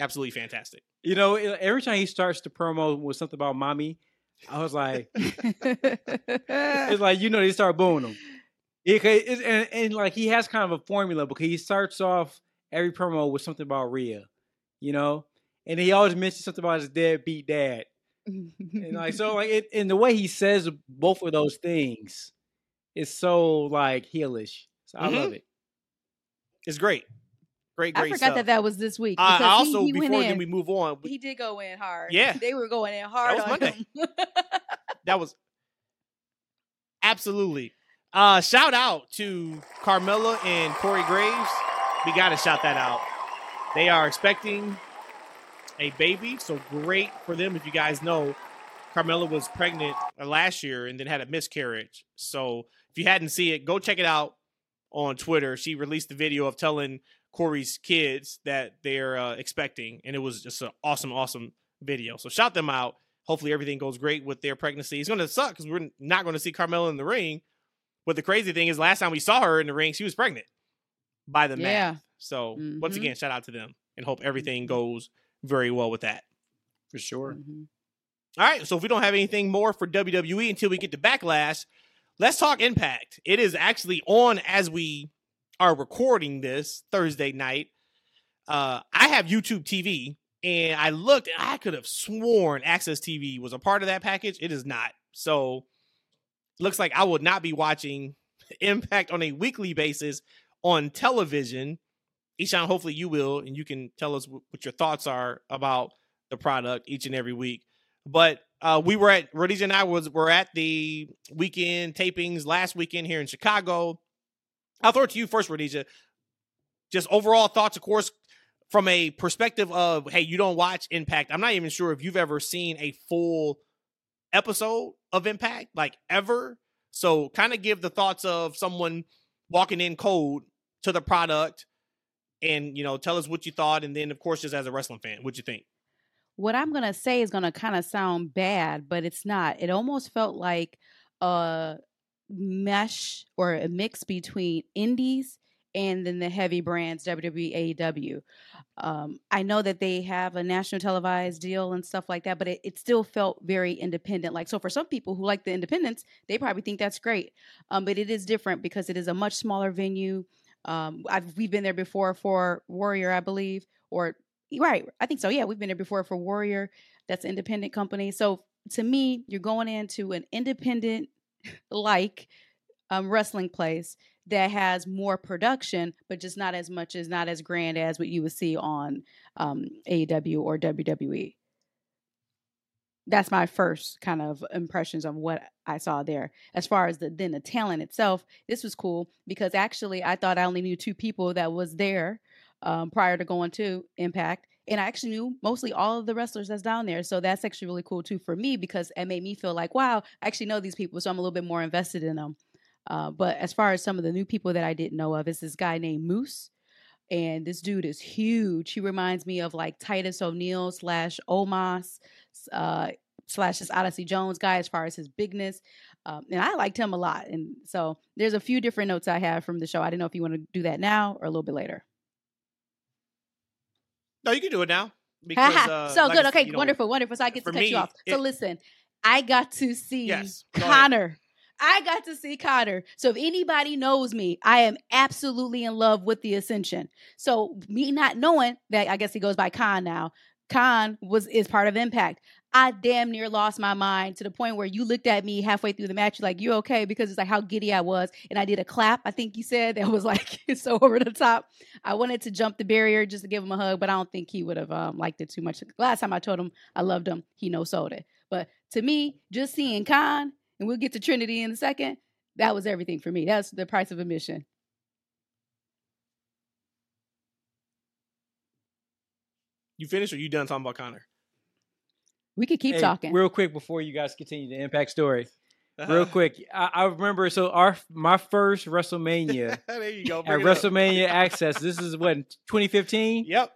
absolutely fantastic. You know, every time he starts the promo with something about mommy, I was like, it's like you know they start booing him. It, it's, and, and like he has kind of a formula because he starts off every promo with something about Rhea, you know, and he always mentions something about his deadbeat dad, and like so like it, and the way he says both of those things is so like heelish. So I Mhm. love it. It's great, great, great I forgot stuff. that that was this week. I, I he- also he, went before in, then we move on. he did go in hard. Yeah. they were going in hard That was on Monday. That was absolutely. Uh shout out to Carmella and Corey Graves. We gotta shout that out. They are expecting a baby, so great for them. If you guys know, Carmella was pregnant uh, last year and then had a miscarriage. So if you hadn't seen it, go check it out on Twitter. She released the video of telling Corey's kids that they're uh, expecting, and it was just an awesome, awesome video. So shout them out. Hopefully everything goes great with their pregnancy. It's going to suck because we're not going to see Carmella in the ring. But the crazy thing is, last time we saw her in the ring, she was pregnant by the Yeah. math. So once Mhm. again, shout out to them and hope everything goes very well with that. For sure. Mhm. All right, so if we don't have anything more for WWE until we get to Backlash, let's talk Impact. It is actually on as we are recording this Thursday night. Uh, I have YouTube TV, and I looked, and I could have sworn AXS TV was a part of that package. It is not. So, looks like I will not be watching Impact on a weekly basis on television. Eshaun, hopefully you will, and you can tell us what your thoughts are about the product each and every week. But uh, we were at Rhodesia and I was were at the weekend tapings last weekend here in Chicago. I'll throw it to you first, Rhodesia. Just overall thoughts, of course, from a perspective of hey, you don't watch Impact. I'm not even sure if you've ever seen a full episode of Impact, like ever. So, kind of give the thoughts of someone walking in cold to the product, and you know, tell us what you thought, and then, of course, just as a wrestling fan, what you think. What I'm gonna say is gonna kind of sound bad, but it's not. It almost felt like a mesh or a mix between indies and then the heavy brands WWE, AEW. Um, I know that they have a national televised deal and stuff like that, but it, it still felt very independent. Like so, for some people who like the independence, they probably think that's great. Um, but it is different because it is a much smaller venue. Um, I've, we've been there before for Warrior, I believe, or right, I think so. Yeah, we've been there before for Warrior. That's an independent company. So to me, you're going into an independent like um, wrestling place that has more production, but just not as much as not as grand as what you would see on um, AEW or WWE. That's my first kind of impressions of what I saw there. As far as the then the talent itself, this was cool because actually I thought I only knew two people that was there um, prior to going to Impact, and I actually knew mostly all of the wrestlers that's down there. So that's actually really cool too for me because it made me feel like, wow, I actually know these people, so I'm a little bit more invested in them. Uh, but as far as some of the new people that I didn't know of, is this guy named Moose. And this dude is huge. He reminds me of like Titus O'Neil slash Omos uh, slash this Odyssey Jones guy as far as his bigness. Um, and I liked him a lot. And so there's a few different notes I have from the show. I didn't know if you want to do that now or a little bit later. No, you can do it now. Because uh, so like good. Okay, you know, wonderful, wonderful. So I get to cut me, you off. So it- listen, I got to see Yes. Konnor. I got to see Konnor. So if anybody knows me, I am absolutely in love with the Ascension. So me not knowing that, I guess he goes by Kon now. Kon was is part of Impact. I damn near lost my mind to the point where you looked at me halfway through the match, you're like, you okay? Because it's like how giddy I was. And I did a clap, I think you said, that was like so over the top. I wanted to jump the barrier just to give him a hug, but I don't think he would have um, liked it too much. Last time I told him I loved him, he no sold it. But to me, just seeing Kon, and we'll get to Trinity in a second, that was everything for me. That's the price of admission. You finished or you done talking about Konnor? We could keep Hey, talking. real quick before you guys continue the impact story. Uh-huh. Real quick, I, I remember so our my first WrestleMania there you go. at bring it up. WrestleMania Access. This is what 2015, Yep.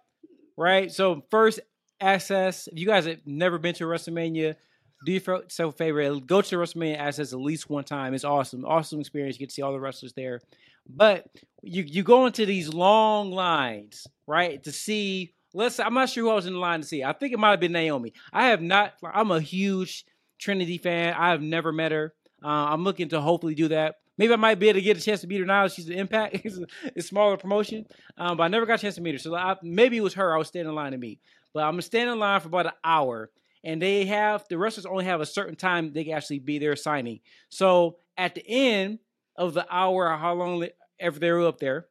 right? So first Access. If you guys have never been to WrestleMania, do yourself a favor. Go to WrestleMania Access at least one time. It's awesome, awesome experience. You get to see all the wrestlers there. But you you go into these long lines, right, to see. Let's. I'm not sure who I was in the line to see. I think it might have been Naomi. I have not. I'm a huge Trinity fan. I have never met her. Uh, I'm looking to hopefully do that. Maybe I might be able to get a chance to meet her now. She's an Impact. it's, a, it's smaller promotion, um, but I never got a chance to meet her. So I, maybe it was her I was standing in line to meet. But I'm gonna stand in line for about an hour, and they have the wrestlers only have a certain time they can actually be there signing. So at the end of the hour, or how long ever they were up there,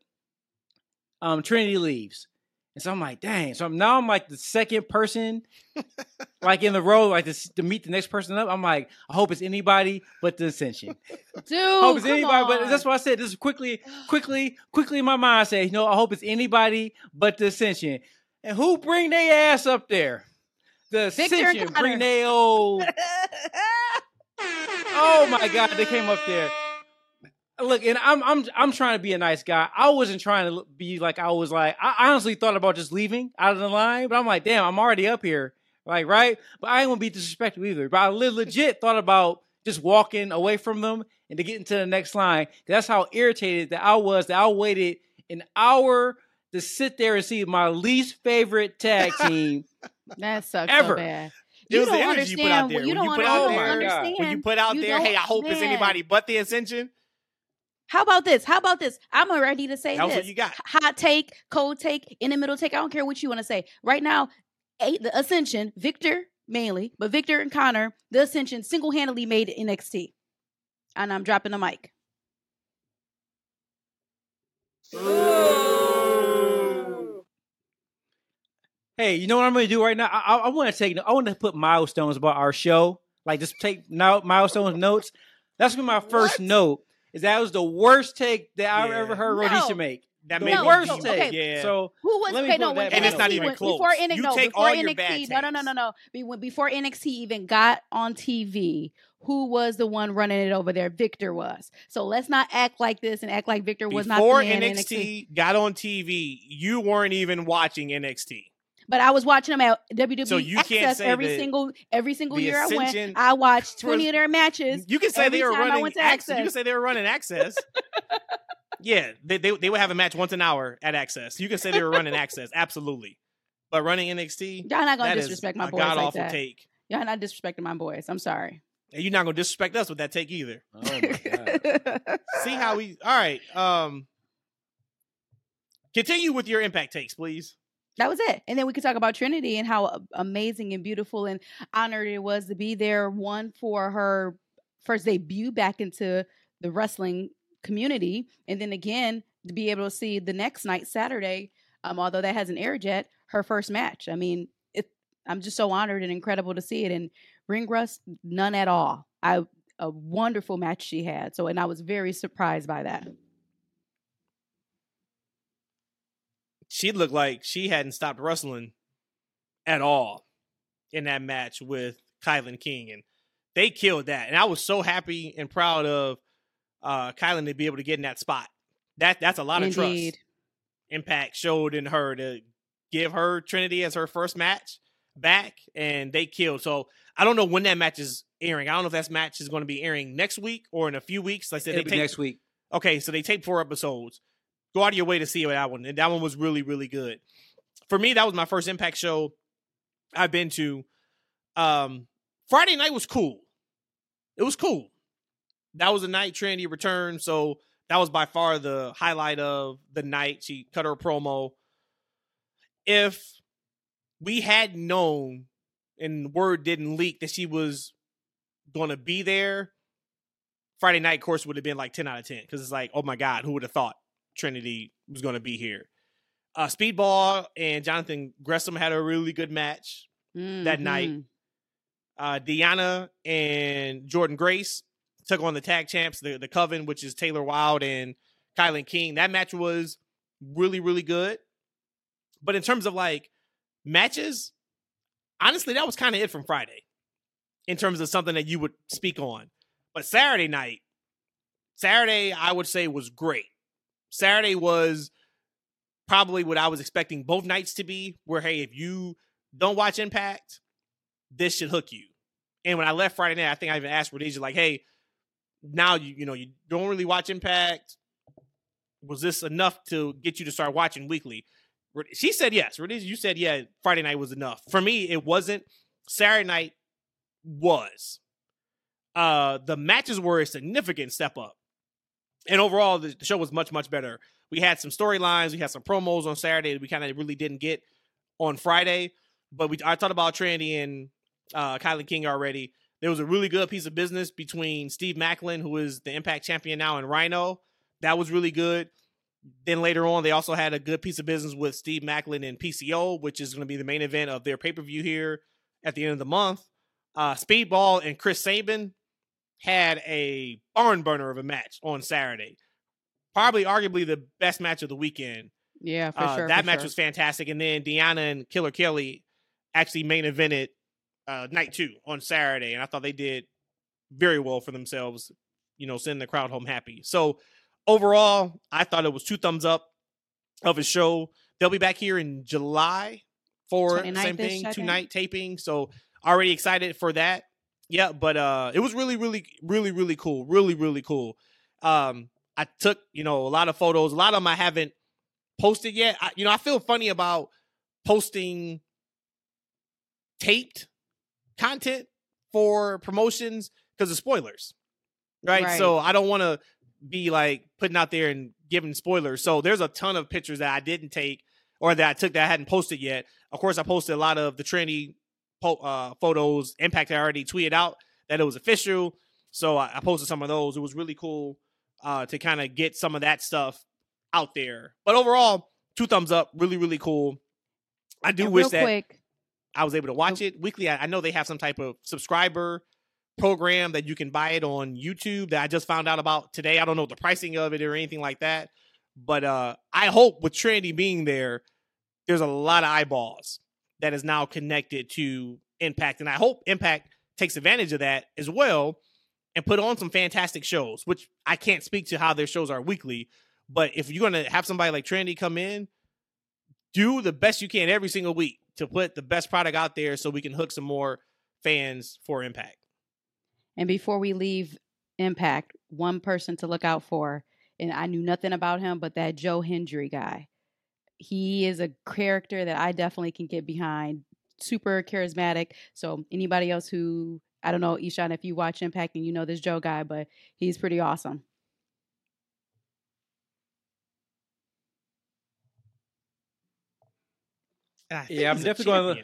um, Trinity leaves. And so I'm like, dang. So I'm, now I'm like the second person, like in the row, like to, to meet the next person up. I'm like, I hope it's anybody but the Ascension. Dude, hope it's come anybody, but that's what I said. This is quickly, quickly, quickly in my mind. I say, you know, I hope it's anybody but the Ascension. And who bring their ass up there? The Viktor Ascension bring Konnor. their old. Oh my God, they came up there. Look, and I'm I'm I'm trying to be a nice guy. I wasn't trying to be like I was like. I honestly thought about just leaving out of the line, but I'm like, damn, I'm already up here, like right. But I ain't gonna be disrespectful either. But I legit thought about just walking away from them and to get into the next line. That's how irritated that I was. That I waited an hour to sit there and see my least favorite tag team. that sucks Ever. so bad. It was the energy you put out there. You When don't, oh you put out there- understand. When you put out You there, hey, I don't- hope it's anybody but the Ascension. How about this? How about this? I'm ready to say That was this. what you got. Hot take, cold take, in the middle take. I don't care what you want to say. Right now, a, the Ascension, Viktor mainly, but Viktor and Konnor, the Ascension single handedly made NXT. And I'm dropping the mic. Hey, you know what I'm going to do right now? I, I, I want to take. I want to put milestones about our show. Like just take now milestones notes. That's gonna be my first What? note. Is that was the worst take that I've Yeah. ever heard No. Rhodesia make. That The made me worst deep. take. Yeah. So Who was Let okay? No, when And it's not even went- close. Before NXT, You no, take before all your bad NXT, no, no, no, no, no. Be- when- Before NXT even got on TV, who was the one running it over there? Viktor was. So let's not act like this and act like Viktor was not the Before man in NXT got on TV, you weren't even watching NXT. But I was watching them at WWE So you can't Access say every single every single the year I went. I watched twenty of their matches. You can say they were running went to access. You can say they were running access. yeah, they, they they would have a match once an hour at Access. You can say they were running access, absolutely. But running NXT, Y'all not gonna disrespect my boys god like awful that. take. Y'all not disrespecting my boys. I'm sorry. And you're not gonna disrespect us with that take either. oh my god. See how we all right. Um continue with your impact takes, please. That was it. And then we could talk about Trinity and how amazing and beautiful and honored it was to be there. One for her first debut back into the wrestling community, and then again to be able to see the next night, Saturday. Um, although that hasn't aired yet, her first match. I mean, it. I'm just so honored and incredible to see it. And ring rust, none at all. I a wonderful match she had. So, and I was very surprised by that. She looked like she hadn't stopped wrestling at all in that match with Kilynn King. And they killed that. And I was so happy and proud of uh Kilynn to be able to get in that spot. That that's a lot of trust. Impact showed in her to give her Trinity as her first match back, and they killed. So I don't know when that match is airing. I don't know if that match is going to be airing next week or in a few weeks. Like I said, It'll they be take next week. okay, so they taped four episodes. Go out of your way to see that one, and that one was really really good. For me, that was my first Impact show I've been to. Um, Friday night was cool. it was cool. That was a night Trinity returned, so that was by far the highlight of the night. She cut her promo. If we had known and word didn't leak that she was going to be there, Friday night course would have been like 10 out of 10 because it's like, oh my God, who would have thought Trinity was going to be here? Uh, Speedball and Jonathan Gresham had a really good match mm-hmm. that night. Uh, Deonna and Jordynne Grace took on the tag champs, the, the Coven, which is Taylor Wilde and Kilynn King. That match was really, really good. But in terms of like matches, honestly, that was kind of it from Friday in terms of something that you would speak on. But Saturday night, Saturday, I would say was great. Saturday was probably what I was expecting both nights to be, where, hey, if you don't watch Impact, this should hook you. And when I left Friday night, I think I even asked Rhodesia, like, hey, now you you know you don't really watch Impact. Was this enough to get you to start watching weekly? She said yes. Rhodesia, you said yeah. Friday night was enough. For me, it wasn't. Saturday night was. Uh, the matches were a significant step up, and overall, the show was much much better. We had some storylines, we had some promos on Saturday that we kind of really didn't get on Friday. But we I talked about Trinity and uh, King already. There was a really good piece of business between Steve Maclin, who is the Impact champion now, and Rhino. That was really good. Then later on, they also had a good piece of business with Steve Maclin and PCO, which is going to be the main event of their pay per view here at the end of the month. Uh, Speedball and Chris Sabin had a barn burner of a match on Saturday. Probably, arguably, the best match of the weekend. Yeah, for uh, sure. That for match sure. was fantastic. And then Deonna and Killer Kelly actually main evented uh, night two on Saturday, and I thought they did very well for themselves. You know, sending the crowd home happy. So overall, I thought it was two thumbs up of a show. They'll be back here in July for the same thing, two night taping. So already excited for that. Yeah, but uh it was really, really, really, really cool. Really, really cool. Um I took, you know, a lot of photos. A lot of them I haven't posted yet. I, you know, I feel funny about posting taped content for promotions because of spoilers. Right? right. So I don't want to be like putting out there and giving spoilers. So there's a ton of pictures that I didn't take or that I took that I hadn't posted yet. Of course, I posted a lot of the trendy po- uh, photos. Impact I already tweeted out that it was official. So I, I posted some of those. It was really cool uh, to kind of get some of that stuff out there. But overall, two thumbs up. Really, really cool. I do and wish that quick, I was able to watch it weekly. I, I, know they have some type of subscriber program that you can buy it on YouTube that I just found out about today. I don't know the pricing of it or anything like that. But uh, I hope with Trinity being there, there's a lot of eyeballs that is now connected to Impact. And I hope Impact takes advantage of that as well and put on some fantastic shows, which I can't speak to how their shows are weekly. But if you're going to have somebody like Trinity come in, do the best you can every single week to put the best product out there so we can hook some more fans for Impact. And before we leave Impact, one person to look out for, and I knew nothing about him, but that Joe Hendry guy. He is a character that I definitely can get behind. Super charismatic. So anybody else who I don't know, Eshaun, if you watch Impact and you know this Joe guy, but he's pretty awesome. yeah, I'm definitely going to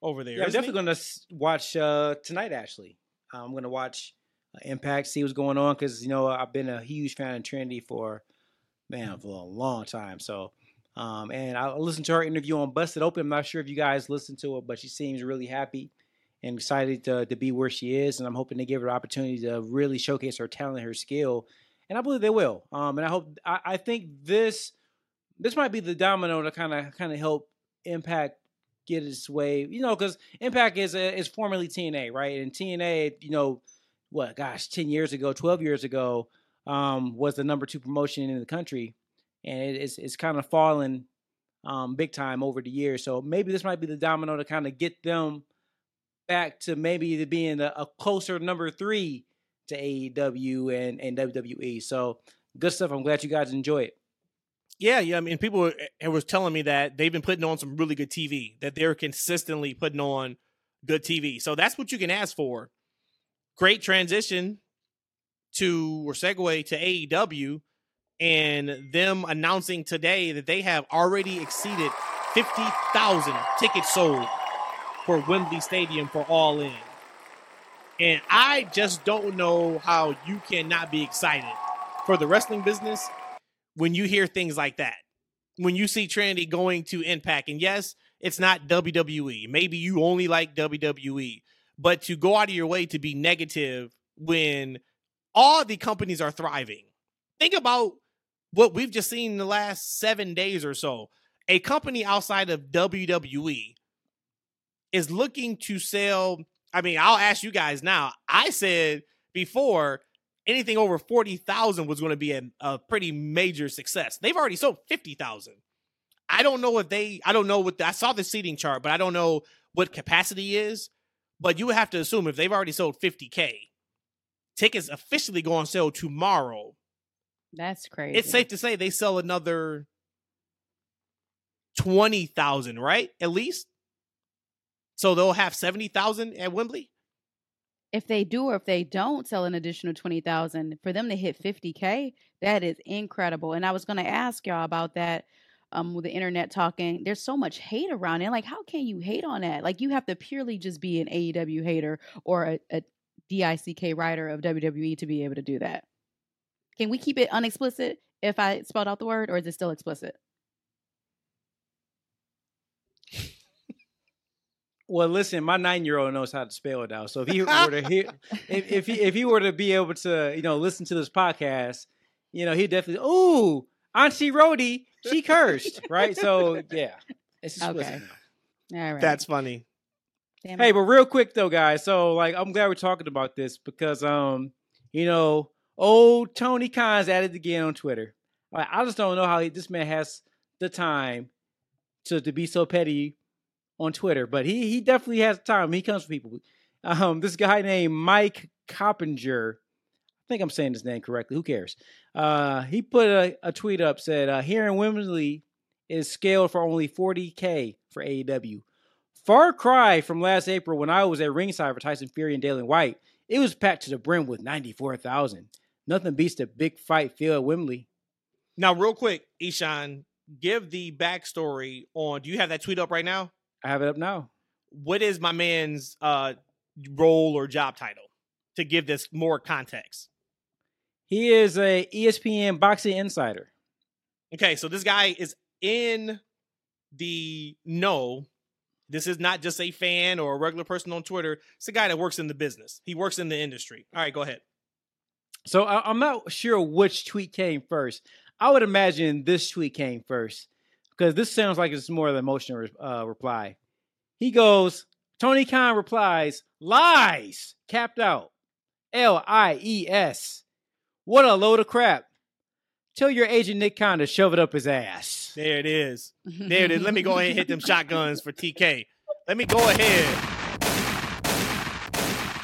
over there. Yeah, I'm definitely going to watch uh, tonight. Actually, I'm going to watch uh, Impact, see what's going on because you know I've been a huge fan of Trinity for man for a long time. So, um, and I listened to her interview on Busted Open. I'm not sure if you guys listened to it, but she seems really happy and excited to, to be where she is. And I'm hoping to give her the opportunity to really showcase her talent, her skill, and I believe they will. Um, and I hope I, I think this this might be the domino to kind of kind of help Impact get its way, you know, because Impact is a, is formerly TNA, right? And TNA, you know, what, gosh, ten years ago, twelve years ago, um, was the number two promotion in the country, and it, it's it's kind of fallen um, big time over the years. So maybe this might be the domino to kind of get them back to maybe being a, a closer number three to AEW and, and WWE. So good stuff. I'm glad you guys enjoy it. Yeah, yeah. I mean, people were, eh, was telling me that they've been putting on some really good TV. That they're consistently putting on good TV. So that's what you can ask for great transition to or segue to AEW and them announcing today that they have already exceeded 50,000 tickets sold for Wembley Stadium for All In. And I just don't know how you cannot be excited for the wrestling business when you hear things like that. When you see Trinity going to Impact, and yes, it's not WWE. Maybe you only like WWE, but to go out of your way to be negative when all the companies are thriving. Think about what we've just seen in the last seven days or so. A company outside of WWE is looking to sell. I mean, I'll ask you guys now. I said before anything over 40,000 was going to be a, a, pretty major success. They've already sold 50,000. I don't know if they, I don't know what, the, I saw the seating chart, but I don't know what capacity is. But you would have to assume if they've already sold 50K, tickets officially go on sale tomorrow. That's crazy. It's safe to say they sell another 20,000, right? At least. So they'll have 70,000 at Wembley? If they do or if they don't sell an additional 20,000 for them to hit 50k, that is incredible. And I was going to ask y'all about that um with the internet talking. There's so much hate around it. Like how can you hate on that? Like you have to purely just be an AEW hater or a, a DICK writer of WWE to be able to do that. Can we keep it unexplicit if I spelled out the word or is it still explicit? Well, listen, my nine-year-old knows how to spell it out. So if he were to hear, if if he, if he were to be able to, you know, listen to this podcast, you know, he definitely, ooh, Auntie Rhodey, she cursed, right? So yeah, it's explicit Okay. All right. That's funny. Damn Hey, it. but real quick though, guys. So like, I'm glad we're talking about this because, um, you know, old Tony Khan's at it again on Twitter. Like, I just don't know how he, this man has the time to to be so petty on Twitter, but he he definitely has time. He comes for people. Um, this guy named Mike Coppinger. I think I'm saying his name correctly. Who cares? Uh, he put a, a tweet up said, uh, "Here in Wembley is scaled for only 40k for AEW." Far cry from last April when I was at ringside for Tyson Fury and Dillian Whyte. It was packed to the brim with 94,000. Nothing beats the big fight feel at Wembley. Now, real quick, Eshaun, give the backstory on. Do you have that tweet up right now? I have it up now. What is my man's uh role or job title to give this more context? He is a ESPN boxing insider. Okay, so this guy is in the know. This is not just a fan or a regular person on Twitter. It's a guy that works in the business. He works in the industry. All right, go ahead. So I, I'm not sure which tweet came first. I would imagine this tweet came first because this sounds like it's more of an emotional uh, reply. He goes, Tony Khan replies, lies, capped out. L I E S. What a load of crap. Tell your agent Nick Khan to shove it up his ass. There it is. There it is. Let me go ahead and hit them shotguns for TK. Let me go ahead.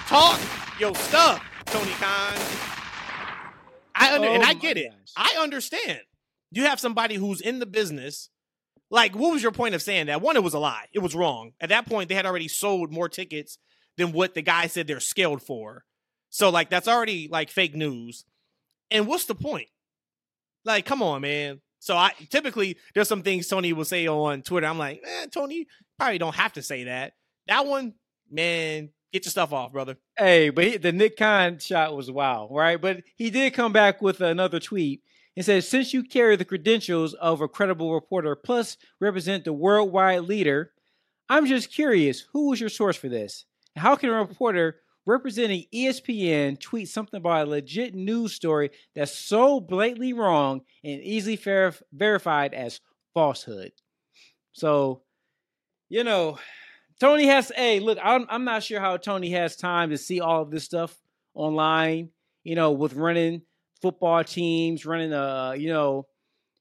Talk your stuff, Tony Khan. I under, and Oh I my get it. gosh. I understand. You have somebody who's in the business. Like, what was your point of saying that? One, it was a lie. It was wrong. At that point, they had already sold more tickets than what the guy said they're scaled for. So, like, that's already like fake news. And what's the point? Like, come on, man. So I typically there's some things Tony will say on Twitter. I'm like, man, Tony, probably don't have to say that. That one, man, get your stuff off, brother. Hey, but he, the Nick Khan shot was wild, right? But he did come back with another tweet and said, Since you carry the credentials of a credible reporter plus represent the worldwide leader, I'm just curious who was your source for this? How can a reporter representing ESPN tweet something about a legit news story that's so blatantly wrong and easily ver- verified as falsehood? So, you know, Tony has. Hey, look, I'm I'm not sure how Tony has time to see all of this stuff online. You know, with running football teams, running uh, you know,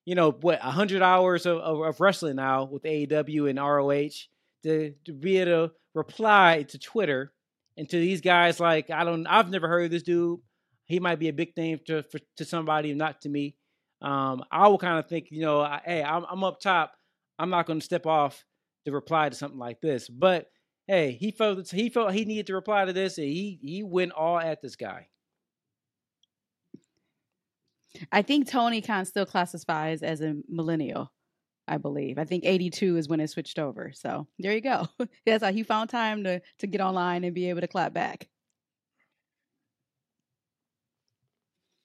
you know what, hundred hours of, of, of wrestling now with AEW and ROH to to be able to reply to Twitter and to these guys like I don't, I've never heard of this dude. He might be a big name to for, to somebody, not to me. Um, I will kind of think, you know, I, hey, I'm, I'm up top. I'm not going to step off to reply to something like this. But hey, he felt he felt he needed to reply to this, and he he went all at this guy. I think Tony Khan still classifies as a millennial. I believe. I think 82 is when it switched over. So there you go. That's how he found time to to get online and be able to clap back.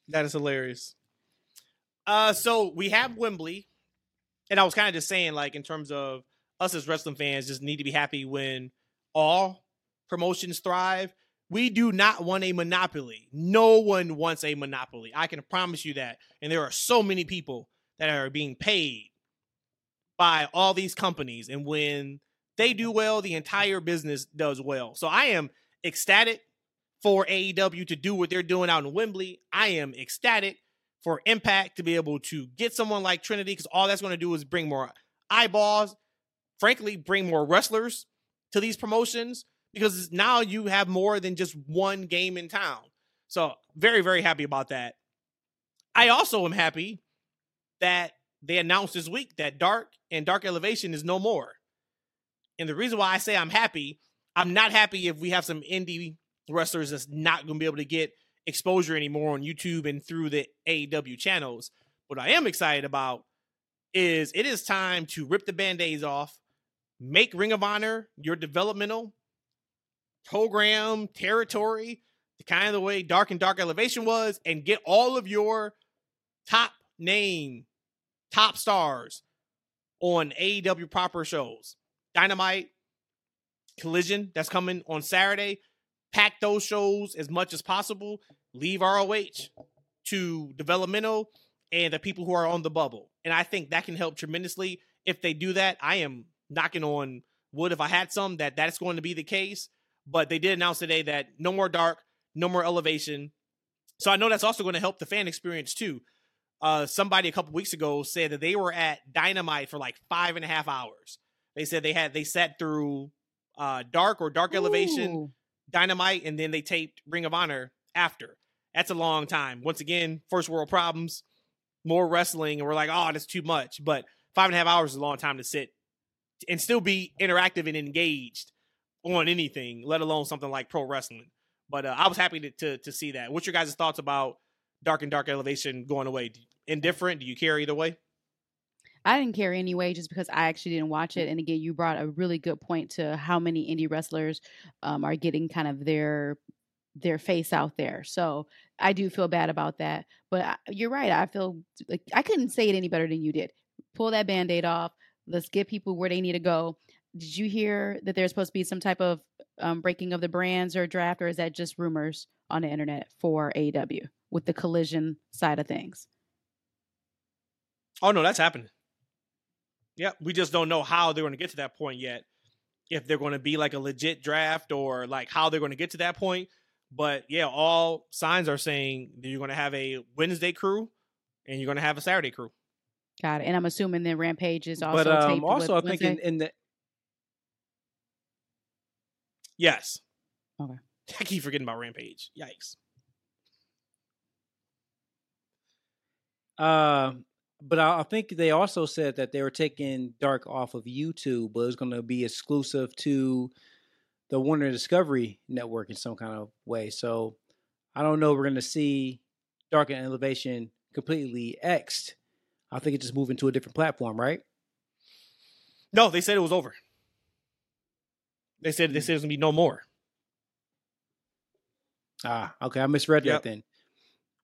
That is hilarious. Uh, so we have Wembley, and I was kind of just saying, like, in terms of us as wrestling fans, just need to be happy when all promotions thrive. We do not want a monopoly. No one wants a monopoly. I can promise you that. And there are so many people that are being paid by all these companies. And when they do well, the entire business does well. So I am ecstatic for AEW to do what they're doing out in Wembley. I am ecstatic for Impact to be able to get someone like Trinity because all that's going to do is bring more eyeballs, frankly, bring more wrestlers to these promotions because now you have more than just one game in town. So, very, very happy about that. I also am happy that they announced this week that Dark and Dark Elevation is no more. And the reason why I say I'm happy, I'm not happy if we have some indie wrestlers that's not going to be able to get exposure anymore on YouTube and through the AEW channels. What I am excited about is it is time to rip the band-aids off, make Ring of Honor your developmental program territory, the kind of the way Dark and Dark Elevation was, and get all of your top name, top stars on AEW proper shows. Dynamite, Collision, that's coming on Saturday pack those shows as much as possible. Leave ROH to developmental and the people who are on the bubble. And I think that can help tremendously. If they do that, I am knocking on wood if I had some that that's going to be the case. But they did announce today that no more dark, no more elevation. So I know that's also going to help the fan experience too. Uh, somebody a couple weeks ago said that they were at Dynamite for like five and a half hours. They said they had they sat through uh, Dark or Dark Ooh. Elevation, Dynamite, and then they taped Ring of Honor after. That's a long time. Once again, first world problems, more wrestling, and we're like, oh, that's too much. But five and a half hours is a long time to sit and still be interactive and engaged on anything, let alone something like pro wrestling. But uh, I was happy to, to, to see that. What's your guys' thoughts about Dark and Dark Elevation going away? Indifferent? Do you care either way? I didn't care anyway, just because I actually didn't watch it. And again, you brought a really good point to how many indie wrestlers um, are getting kind of their their face out there. So I do feel bad about that. But I, you're right. I feel like I couldn't say it any better than you did. Pull that band aid off. Let's get people where they need to go. Did you hear that there's supposed to be some type of um, breaking of the brands or draft, or is that just rumors on the internet for AEW with the collision side of things? Oh no, that's happening. Yeah, we just don't know how they're going to get to that point yet. If they're going to be like a legit draft or like how they're going to get to that point. But yeah, all signs are saying that you're going to have a Wednesday crew and you're going to have a Saturday crew. Got it. And I'm assuming the Rampage is also but, um, also I think in, in, the yes. Okay. I keep forgetting about Rampage. Yikes. Uh, but I, I, think they also said that they were taking Dark off of YouTube, but it was going to be exclusive to the Warner Discovery Network in some kind of way. So I don't know. We're going to see Dark and Elevation completely xed. I think it's just moving to a different platform, right? No, they said it was over. They said they hmm. said there's gonna be no more. Ah, okay. I misread yep. that then.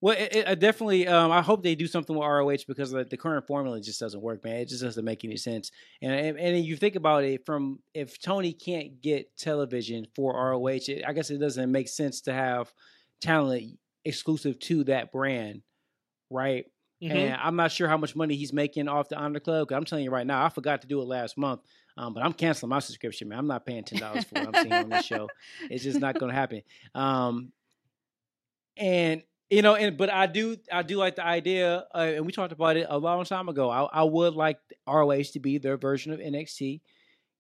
Well, it, it, definitely. Um, I hope they do something with ROH because the, the, current formula just doesn't work, man. It just doesn't make any sense. And, and and you think about it from if Tony can't get television for ROH, it, I guess it doesn't make sense to have talent exclusive to that brand, right? Mm-hmm. And I'm not sure how much money he's making off the Honor Club. I'm telling you right now, I forgot to do it last month, um, but I'm canceling my subscription, man. I'm not paying ten dollars for what I'm seeing on this show. It's just not going to happen. Um, and you know, and but I do I do like the idea, uh, and we talked about it a long time ago. I, I would like ROH to be their version of NXT,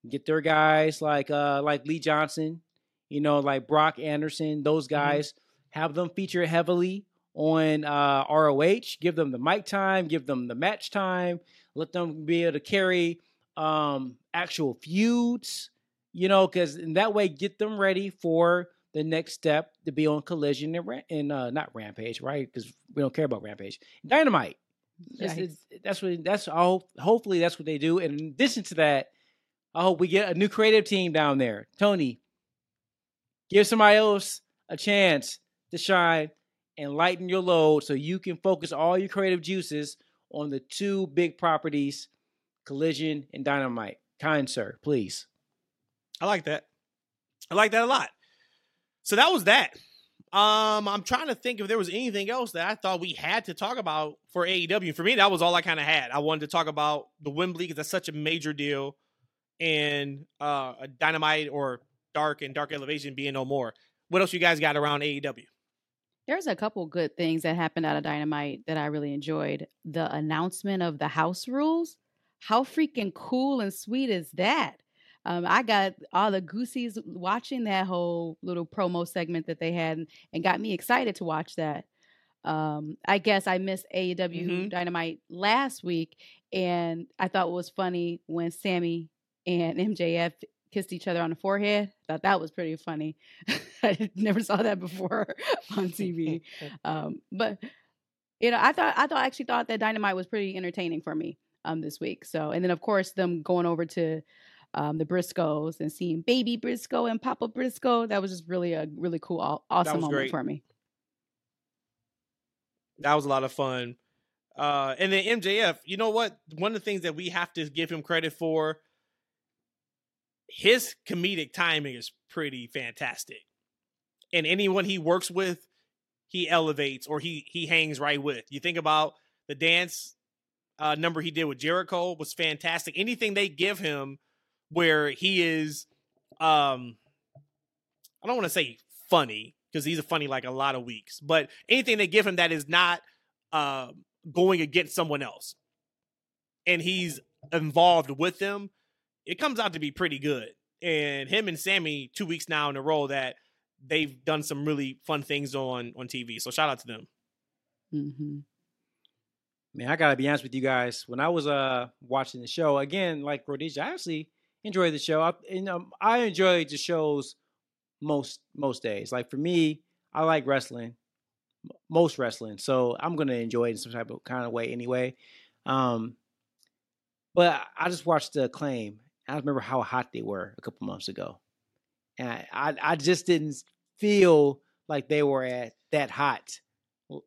get their guys like uh like Lee Johnson, you know, like Brock Anderson, those mm-hmm. guys, mm-hmm. have them feature heavily on uh, ROH, give them the mic time, give them the match time, let them be able to carry um actual feuds You know, because in that way, get them ready for the next step to be on Collision and, and uh, not Rampage, right? Because we don't care about Rampage. Dynamite. Yikes. that's what. That's all. Hopefully, that's what they do. And in addition to that, I hope we get a new creative team down there. Tony, give somebody else a chance to shine and lighten your load so you can focus all your creative juices on the two big properties, Collision and Dynamite. Kind sir, please. I like that. I like that a lot. So that was that. Um, I'm trying to think if there was anything else that I thought we had to talk about for AEW. For me, that was all I kind of had. I wanted to talk about the Wembley because that's such a major deal, and uh, Dynamite or Dark and Dark Elevation being no more. What else you guys got around AEW? There's a couple good things that happened out of Dynamite that I really enjoyed. The announcement of the house rules. How freaking cool and sweet is that? Um, I got all the goosies watching that whole little promo segment that they had and got me excited to watch that. Um, I guess I missed AEW Mhm. Dynamite last week, and I thought it was funny when Sammy and MJF kissed each other on the forehead. Thought that was pretty funny. I never saw that before on TV. Um, but you know, I thought I thought I actually thought that Dynamite was pretty entertaining for me um this week. So, and then of course them going over to um the Briscoes and seeing Baby Briscoe and Papa Briscoe. That was just really a really cool, awesome moment great. for me. That was a lot of fun. Uh, and then MJF, you know what? One of the things that we have to give him credit for, his comedic timing is pretty fantastic. And anyone he works with, he elevates or he he hangs right with. You think about the dance uh, number he did with Jericho was fantastic. Anything they give him where he is, um, I don't want to say funny because he's a funny like a lot of weeks, but anything they give him that is not uh, going against someone else, and he's involved with them, it comes out to be pretty good. And him and Sammy, two weeks now in a row that they've done some really fun things on on TV. So shout out to them. Mm-hmm. Man, I gotta be honest with you guys. When I was uh watching the show again, like Rhodesia, I actually enjoyed the show. I, you know, I enjoy the shows most most days. Like for me, I like wrestling, most wrestling. So I'm gonna enjoy it in some type of kind of way anyway. Um, but I- just watched the acclaim. I remember how hot they were a couple months ago, and I I, I just didn't feel like they were at that hot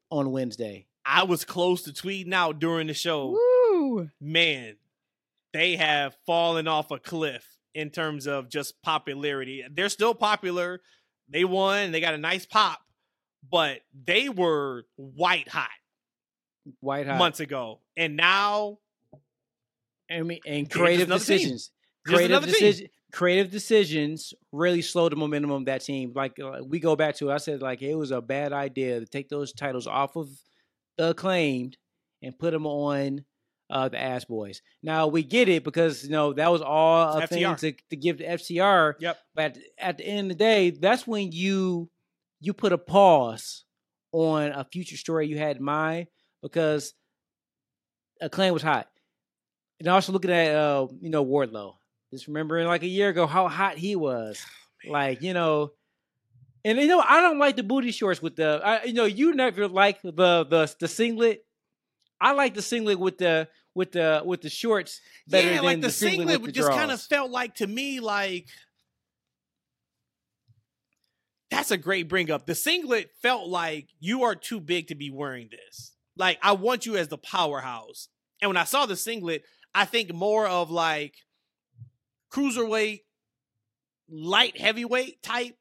on Wednesday. I was close to tweeting out during the show. Woo! man, they have fallen off a cliff in terms of just popularity. They're still popular. They won. They got a nice pop, but they were white hot White hot. months ago, and now I mean, and creative another team. decisions. Creative decision. Creative decisions really slowed the momentum of that team. Like uh, we go back to, I said like it was a bad idea to take those titles off of the acclaimed and put them on uh, the Ass Boys. Now we get it because you know that was all a thing to, to give to FTR. Yep. But at the end of the day, that's when you you put a pause on a future story you had in mind because acclaim was hot. And also looking at uh, you know, Wardlow. Just remembering like a year ago how hot he was. Oh, like, you know, and you know, I don't like the booty shorts with the I, you know, you never like the the the singlet. I like the singlet with the with the with the shorts better yeah, than like the, singlet, singlet with the just kind of felt like to me like that's a great bring up. The singlet felt like you are too big to be wearing this. Like I want you as the powerhouse. And when I saw the singlet, I think more of like cruiserweight, light heavyweight type.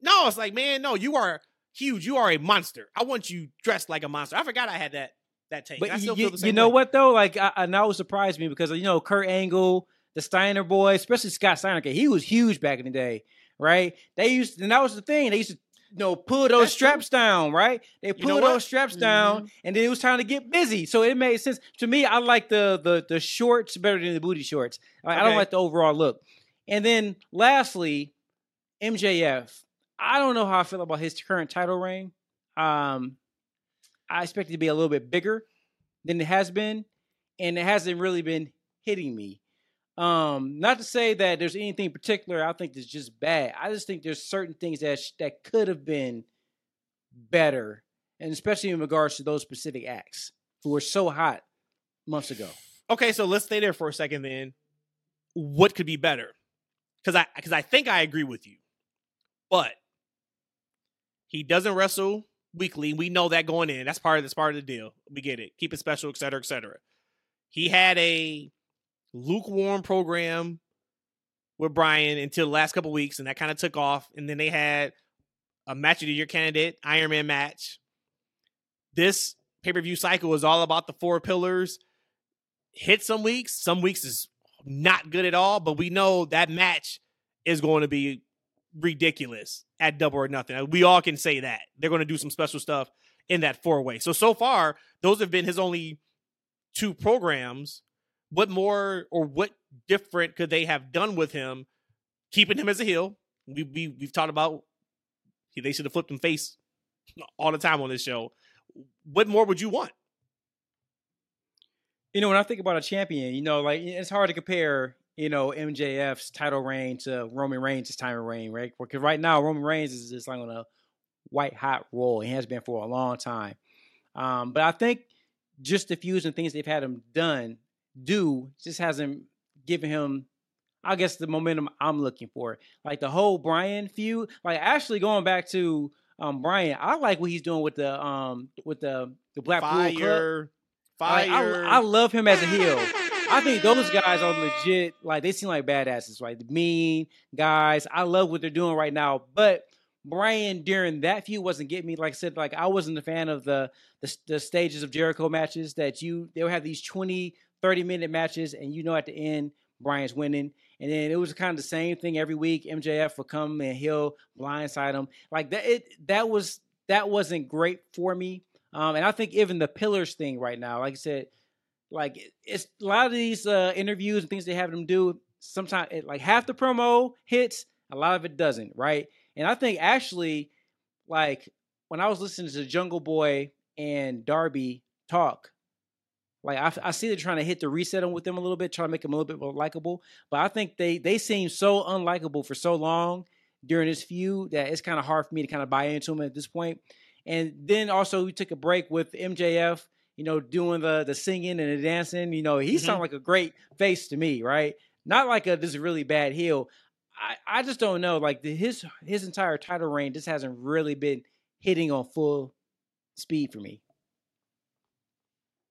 No, it's like, man, no, you are huge. You are a monster. I want you dressed like a monster. I forgot I had that that take. But I still you, feel the same you know way. what though? Like, I, I now it surprised me because you know Kurt Angle, the Steiner boys, especially Scott Steiner, he was huge back in the day, right? They used, and that was the thing. They used to, you know, pull those That's true. straps down, right? They pull know those what? Mm-hmm. straps down, and then it was time to get busy. So it made sense to me. I like the the the shorts better than the booty shorts. Like, I don't like the overall look. And then lastly, MJF. I don't know how I feel about his current title reign. Um, I expect it to be a little bit bigger than it has been, and it hasn't really been hitting me. Um, not to say that there's anything particular I think that's just bad. I just think there's certain things that sh- that could have been better, and especially in regards to those specific acts who were so hot months ago. Okay, so let's stay there for a second then. What could be better? Because I because I think I agree with you, but he doesn't wrestle weekly. We know that going in. That's part of that's part of the deal. We get it. Keep it special, et cetera, et cetera. He had a lukewarm program with Bryan until the last couple weeks, and that kind of took off. And then they had a match of the year candidate, Iron Man match. This pay per view cycle is all about the four pillars. Hit some weeks, some weeks is not good at all, but we know that match is going to be ridiculous at double or nothing. Uh, we all can say that. They're going to do some special stuff in that four way. So, so far, those have been his only two programs. What more or what different could they have done with him, keeping him as a heel? We, we, we've talked about they should have flipped him face all the time on this show. What more would you want? You know, when I think about a champion, you know, like it's hard to compare, you know, MJF's title reign to Roman Reigns' time of reign, right? Because right now Roman Reigns is just like on a white hot roll. He has been for a long time. Um, but I think just the and things they've had him done do just hasn't given him I guess the momentum I'm looking for. Like the whole Bryan feud, like actually going back to um Bryan, I like what he's doing with the um with the the Blackpool fire, Club. Fire. Like, I, I love him as a heel. I think those guys are legit. Like they seem like badasses, right? The mean guys. I love what they're doing right now. But Bryan during that feud wasn't getting me. Like I said, like I wasn't a fan of the the, the stages of Jericho matches that you they would have these 20, 30 minute matches, and you know at the end Bryan's winning. And then it was kind of the same thing every week. MJF would come and he'll blindside him. Like that it that was that wasn't great for me. Um, and I think even the pillars thing right now, like I said, like it's a lot of these uh, interviews and things they have them do. Sometimes it, like half the promo hits, a lot of it doesn't, right? And I think actually, like when I was listening to Jungle Boy and Darby talk, like I, I see they're trying to hit the reset on with them a little bit, trying to make them a little bit more likable. But I think they they seem so unlikable for so long during this feud that it's kind of hard for me to kind of buy into them at this point. And then also we took a break with MJF, you know, doing the the singing and the dancing. You know, he mm-hmm. sounded like a great face to me, right? Not like a this really bad heel. I, I just don't know. Like the, his his entire title reign just hasn't really been hitting on full speed for me.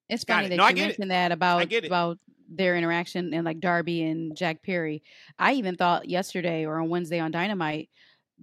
It's funny it. that no, you mentioned it. that about about their interaction and like Darby and Jack Perry. I even thought yesterday or on Wednesday on Dynamite,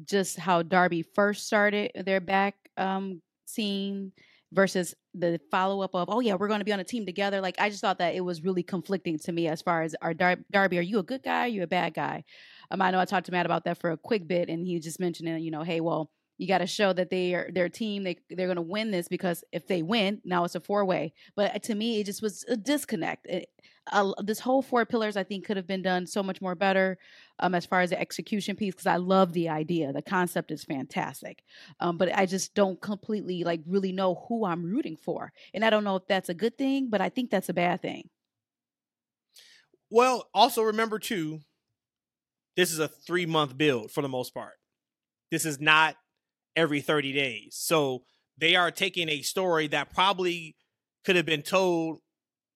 just how Darby first started their back um, scene versus the follow up of, oh yeah, we're going to be on a team together. Like I just thought that it was really conflicting to me as far as our Dar- Darby, are you a good guy? Are you a bad guy? Um, I know I talked to Matt about that for a quick bit, and he just mentioned, you know, hey, well, you got to show that they are their team they they're going to win this because if they win now it's a four way but to me it just was a disconnect. It, uh, this whole four pillars i think could have been done so much more better um, as far as the execution piece because i love the idea. The concept is fantastic. Um, but i just don't completely like really know who i'm rooting for. And i don't know if that's a good thing but i think that's a bad thing. Well also remember too this is a three month build for the most part. This is not every 30 days. So they are taking a story that probably could have been told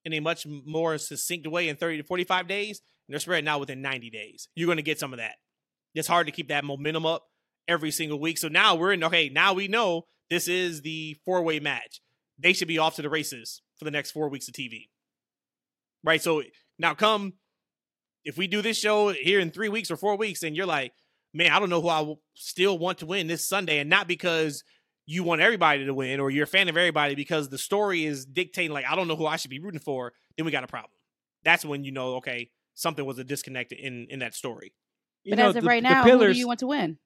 in a much more succinct way in 30 to 45 days, and they're spreading out within 90 days. You're going to get some of that. It's hard to keep that momentum up every single week. So now we're in, okay, now we know this is the four way match. They should be off to the races for the next four weeks of TV. Right. So now come, if we do this show here in three weeks or four weeks, and you're like, man, I don't know who I still want to win this Sunday, and not because you want everybody to win or you're a fan of everybody because the story is dictating like I don't know who I should be rooting for, then we got a problem. That's when you know, okay, something was a disconnect in in that story. You but know, as of the, right now, pillars... who do you want to win?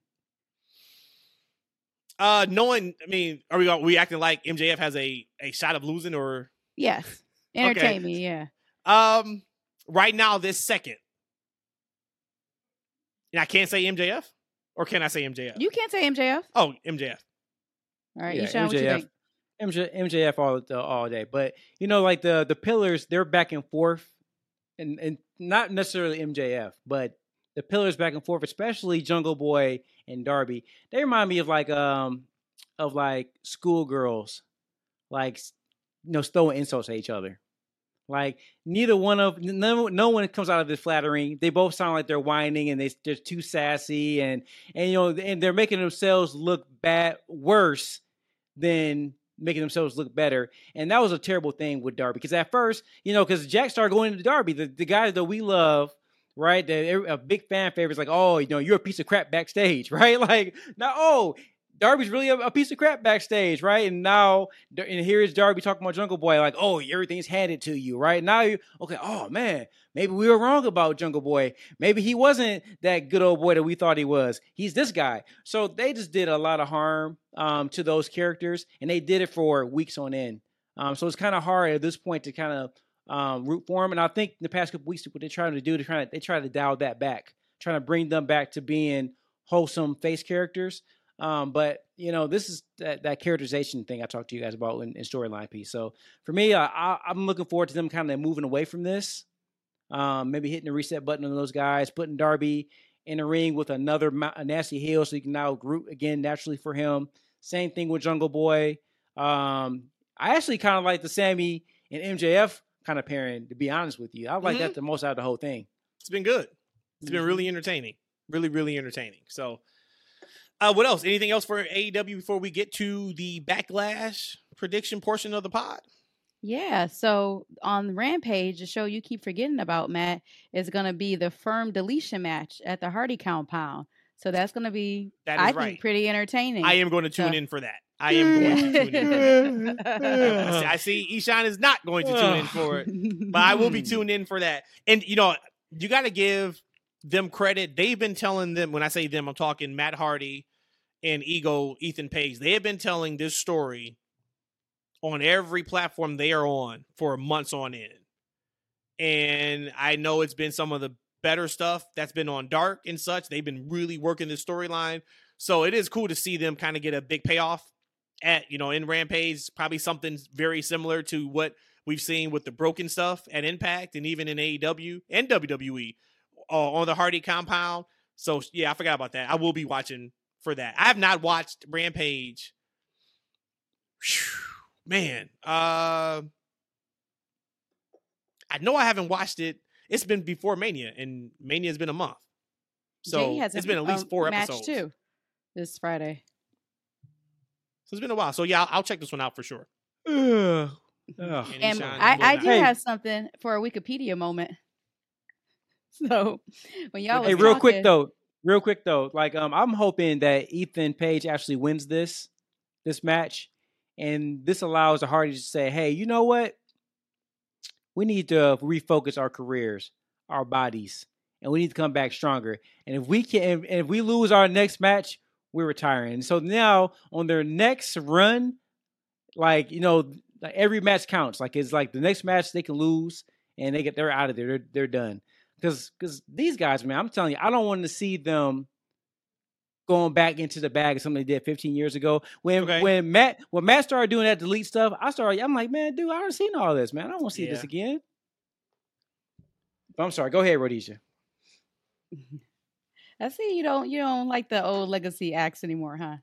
Uh, knowing, I mean, are we are we acting like MJF has a a shot of losing or? Yes, entertain okay. me. Yeah. Um, right now, this second, and I can't say MJF, or can I say MJF? You can't say MJF. Oh, MJF. All right, yeah, Eshaun, what you think? MJ, MJF all all day, but you know, like the the pillars, they're back and forth. and and not necessarily MJF, but the pillars back and forth, especially Jungle Boy and Darby, they remind me of like um of like schoolgirls, like you know, throwing insults at each other. Like neither one of no no one comes out of this flattering. They both sound like they're whining and they they're too sassy and and you know and they're making themselves look bad worse than making themselves look better. And that was a terrible thing with Darby because at first, you know, because Jack started going into Darby, the, the guy that we love, right? That a big fan favorite is like, oh, you know, you're a piece of crap backstage, right? Like, now, oh, Darby's really a, a, piece of crap backstage, right? And now, and here is Darby talking about Jungle Boy, like, oh, everything's handed to you, right? Now you, okay, oh man, maybe we were wrong about Jungle Boy. Maybe he wasn't that good old boy that we thought he was. He's this guy. So they just did a lot of harm um, to those characters, and they did it for weeks on end. Um, so it's kind of hard at this point to kind of um, root for him. And I think in the past couple weeks, what they're trying to do, they trying to they try to dial that back, trying to bring them back to being wholesome face characters. Um, but you know, this is that, that characterization thing I talked to you guys about in, in storyline piece. So for me, uh, I, I'm looking forward to them kind of moving away from this. Um, maybe hitting the reset button on those guys, putting Darby in the ring with another nasty heel, so you can now group again naturally for him. Same thing with Jungle Boy. Um, I actually kind of like the Sammy and MJF kind of pairing. To be honest with you, I like mm-hmm. that the most out of the whole thing. It's been good. It's mm-hmm. been really entertaining. Really, really entertaining. So uh, what else? Anything else for AEW before we get to the backlash prediction portion of the pod? Yeah, so on Rampage, the show you keep forgetting about, Matt, is going to be the firm deletion match at the Hardy compound. So that's going to be, I right. think, pretty entertaining. I am going to tune so. in for that. I am going to tune in. I see Eshaun is not going to tune in for it, but I will be tuned in for that. And you know, you got to give them credit. They've been telling them when I say them, I'm talking Matt Hardy and Ego Ethan Page. They have been telling this story on every platform they are on for months on end. And I know it's been some of the better stuff that's been on Dark and such. They've been really working this storyline. So it is cool to see them kind of get a big payoff at, you know, in Rampage, probably something very similar to what we've seen with the broken stuff at Impact and even in AEW and WWE uh, on the Hardy compound. So yeah, I forgot about that. I will be watching for that. I have not watched Rampage. Man, uh, I know I haven't watched it. It's been before Mania, and Mania has been a month. So it's been at least four episodes too. This Friday. So it's been a while. So yeah, I'll, I'll check this one out for sure. and I, I do have something for a Wikipedia moment. So when y'all hey, real talking, quick though, real quick though, like um, I'm hoping that Ethan Page actually wins this this match, and this allows the Hardy to say, "Hey, you know what? We need to refocus our careers, our bodies, and we need to come back stronger. And if we can, and if we lose our next match, we're retiring. So now on their next run, like you know, like every match counts. Like it's like the next match they can lose, and they get they're out of there. They're they're done because because these guys, man, I'm telling you, I don't want to see them going back into the bag of something they did 15 years ago. When okay. when Matt when Matt started doing that delete stuff, I started. I'm like, man, dude, I already seen all this, man. I don't want to see yeah. this again. But I'm sorry. Go ahead, Rhodesia. I see you don't you don't like the old legacy acts anymore, huh?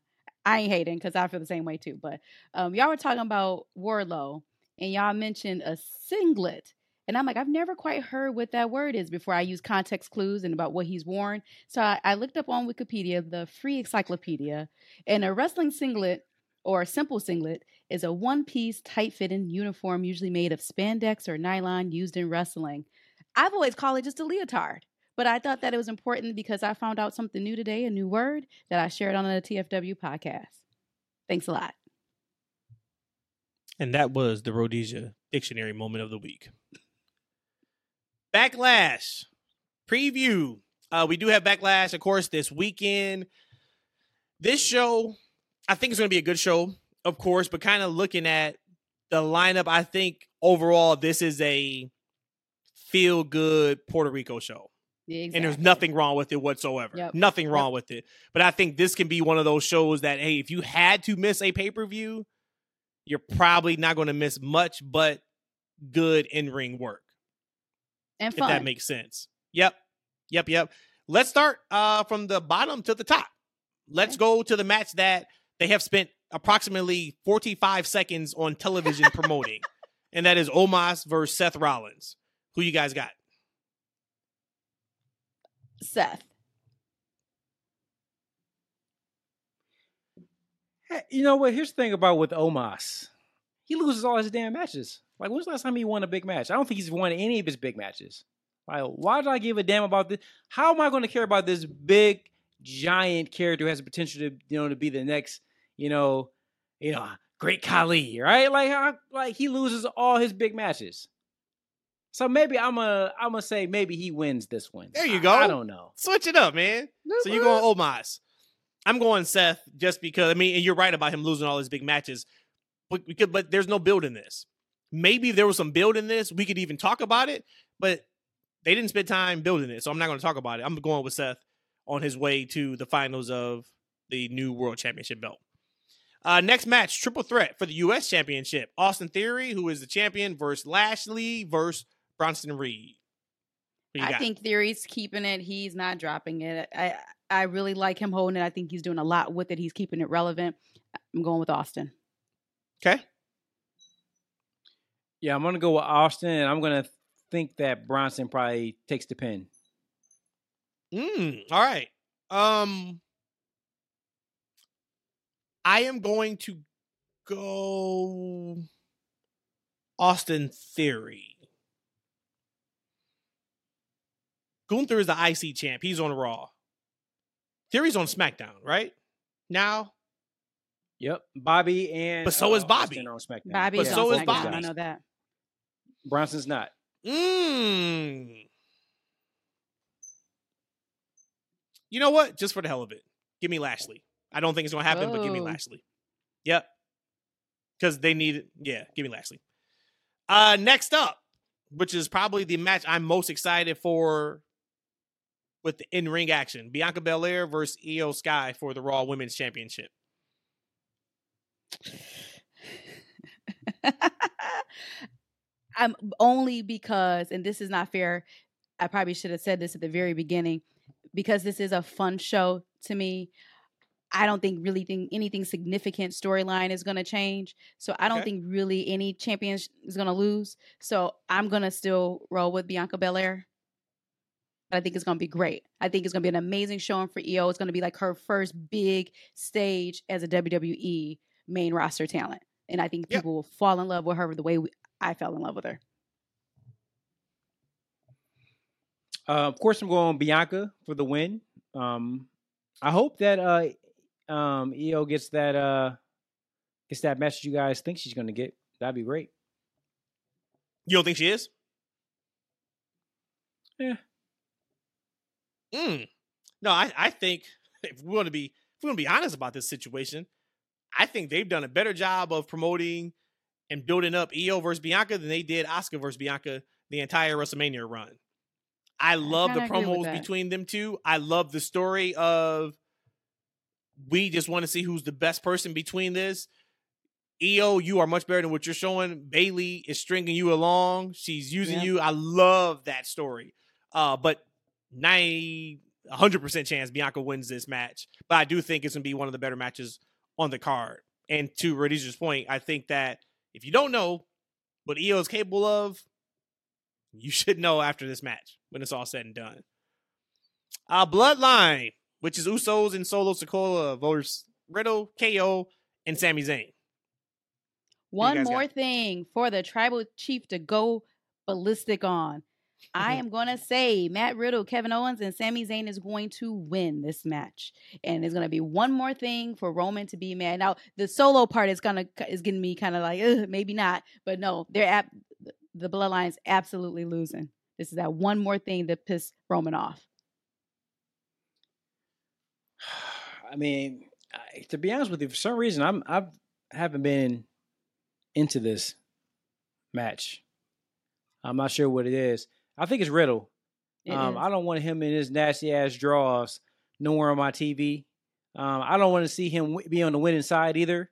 I ain't hating because I feel the same way too. But um, y'all were talking about Warlow and y'all mentioned a singlet. And I'm like, I've never quite heard what that word is before I use context clues and about what he's worn. So I, I looked up on Wikipedia, the free encyclopedia, and a wrestling singlet or a simple singlet is a one piece, tight fitting uniform usually made of spandex or nylon used in wrestling. I've always called it just a leotard, but I thought that it was important because I found out something new today, a new word that I shared on the TFW podcast. Thanks a lot. And that was the Rhodesia Dictionary moment of the week. Backlash preview. Uh, we do have Backlash, of course, this weekend. This show, I think is going to be a good show, of course, but kind of looking at the lineup, I think overall this is a feel good Puerto Rico show. Exactly. And there's nothing wrong with it whatsoever. Yep. Nothing wrong yep. with it. But I think this can be one of those shows that, hey, if you had to miss a pay per view, you're probably not going to miss much but good in ring work. And if that makes sense. Yep. Yep. Yep. Let's start uh, from the bottom to the top. Let's go to the match that they have spent approximately 45 seconds on television promoting, and that is Omos versus Seth Rollins. Who you guys got? Seth. Hey, you know what? Here's the thing about with Omos. He loses all his damn matches. Like, when's the last time he won a big match? I don't think he's won any of his big matches. Like, why do I give a damn about this? How am I going to care about this big, giant character who has the potential to, you know, to be the next, you know, you know, great Khali, right? Like, I, like he loses all his big matches. So maybe I'm a, I'm gonna say maybe he wins this one. There you I- go. I, don't know. Switch it up, man. So you're going Omos. I'm going Seth just because I mean, and you're right about him losing all his big matches, but because but there's no build in this. Maybe if there was some build in this, we could even talk about it, but they didn't spend time building it, so I'm not going to talk about it. I'm going with Seth on his way to the finals of the new World Championship belt. Uh, next match, triple threat for the U.S. Championship: Austin Theory, who is the champion, versus Lashley versus Bronson Reed. I got? think Theory's keeping it. He's not dropping it. I I really like him holding it. I think he's doing a lot with it. He's keeping it relevant. I'm going with Austin. okay. Yeah, I'm gonna go with Austin, and I'm gonna think that Bronson probably takes the pin. Mm, all right. Um I am going to go Austin Theory. Gunther is the IC champ. He's on Raw. Theory's on SmackDown, right? Now, Yep, Bobby and But so is uh, Bobby. Austin on SmackDown. Bobby's But on so is Bobby. I know that. Bronson's not. mm. You know what? Just for the hell of it, give me Lashley. I don't think it's going to happen, but give me Lashley. Yep. Because they need it. Yeah, give me Lashley. Uh, next up, which is probably the match I'm most excited for with the in ring action Bianca Belair versus Iyo Sky for the Raw Women's Championship. I'm only because, and this is not fair. I probably should have said this at the very beginning, because this is a fun show to me. I don't think really think anything significant storyline is going to change. So I don't Okay. think really any champion is going to lose. So I'm going to still roll with Bianca Belair. But I think it's going to be great. I think it's going to be an amazing showing for Iyo. It's going to be like her first big stage as a WWE main roster talent. And I think Yep. people will fall in love with her the way we, I fell in love with her. Uh, of course, I'm going Bianca for the win. Um, I hope that uh, um, Iyo gets that uh, gets that message you guys think she's going to get. That'd be great. You don't think she is? Yeah. Mm. No, I, I think if we want to be if we want to be honest about this situation, I think they've done a better job of promoting and building up Iyo versus Bianca than they did Asuka versus Bianca the entire WrestleMania run. I love the agree with promos between them two. I love the story of we just want to see who's the best person between this. Iyo, you are much better than what you're showing. Bayley is stringing you along. She's using Yeah. you. I love that story. Uh, but 90, 100% chance Bianca wins this match. But I do think it's going to be one of the better matches on the card. And to Rhodesia's point, I think that if you don't know what Iyo is capable of, you should know after this match when it's all said and done. Uh, Bloodline, which is Usos and Solo Sikoa versus Riddle, KO, and Sami Zayn. One guys got? more thing for the tribal chief to go ballistic on. I mm-hmm. am going to say Matt Riddle, Kevin Owens, and Sami Zayn is going to win this match, and there's going to be one more thing for Roman to be mad. Now, the solo part is gonna is getting me kind of like "Ugh, maybe not, but no, they're at the Bloodline's absolutely losing. This is that one more thing that piss Roman off. I mean, I, to be honest with you, for some reason, I'm I've haven't been into this match. I'm not sure what it is. I think it's Riddle. It Um, is. I don't want him in his nasty ass draws nowhere on my TV. Um, I don't want to see him be on the winning side either.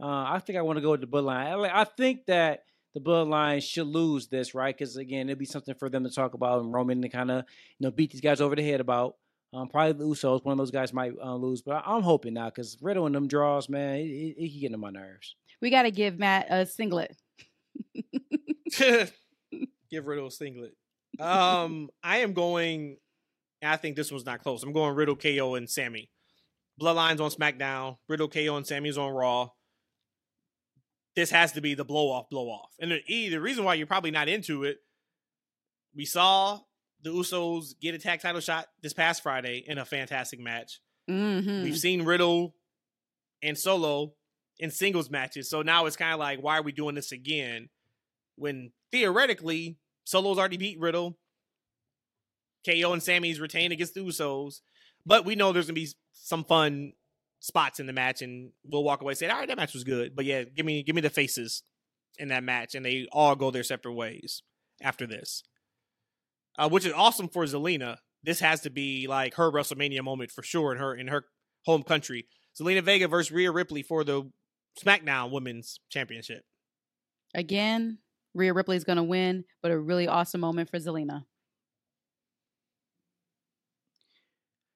Uh, I think I want to go with the bloodline. I, I think that the bloodline should lose this, right? Because again, it'd be something for them to talk about and Roman to kind of you know beat these guys over the head about. Um, probably the Usos, one of those guys might uh, lose, but I, am hoping not because Riddle and them draws, man, it, it, it can get on my nerves. We got to give Matt a singlet. give Riddle a singlet. Um, I am going. I think this one's not close. I'm going Riddle, KO, and Sami. Bloodlines on SmackDown. Riddle, KO, and Sami's on Raw this has to be the blow off, blow off. And the, e, the reason why you're probably not into it, we saw the Usos get a tag title shot this past Friday in a fantastic match. Mm-hmm. We've seen Riddle and Solo in singles matches. So now it's kind of like, why are we doing this again? When theoretically, Solo's already beat Riddle. KO and Sami's retained against the Usos. But we know there's to be some fun spots in the match, and we'll walk away saying, "All right, that match was good." But yeah, give me give me the faces in that match, and they all go their separate ways after this, uh, which is awesome for Zelina. This has to be like her WrestleMania moment for sure in her in her home country. Zelina Vega versus Rhea Ripley for the SmackDown Women's Championship. Again, Rhea Ripley's going to win, but a really awesome moment for Zelina.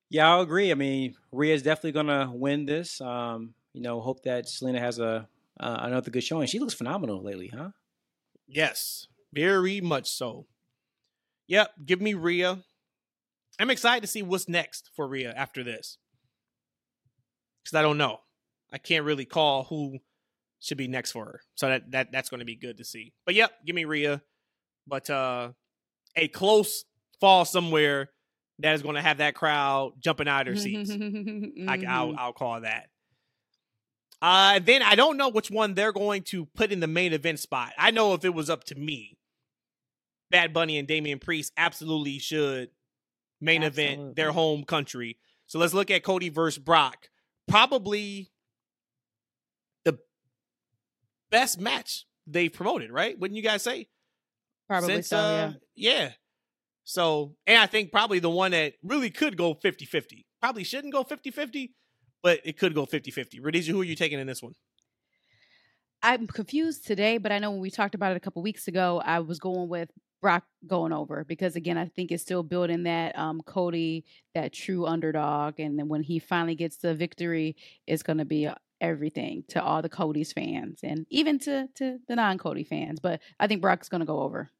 Yeah, I'll agree. I mean, Rhea's definitely gonna win this. Um, you know, hope that Zelina has a uh, another good showing. She looks phenomenal lately, huh? Yes, very much so. Yep, give me Rhea. I'm excited to see what's next for Rhea after this. Because I don't know. I can't really call who should be next for her. So that, that that's going to be good to see. But yep, give me Rhea. But uh a close fall somewhere that is going to have that crowd jumping out of their seats. mm-hmm. I, will I'll call that. Uh, then I don't know which one they're going to put in the main event spot. I know if it was up to me, Bad Bunny and Damian Priest absolutely should main absolutely. event their home country. So let's look at Cody versus Brock. Probably best match they've promoted, right? Wouldn't you guys say? Probably Since, so, uh, yeah. Yeah. So, and I think probably the one that really could go 50 50. Probably shouldn't go 50 50, but it could go 50 50. Rhodesia, who are you taking in this one? I'm confused today, but I know when we talked about it a couple weeks ago, I was going with Brock going over because again, I think it's still building that um, Cody, that true underdog, and then when he finally gets the victory, it's going to be everything to all the Cody's fans and even to to the non Cody fans. But I think Brock's going to go over.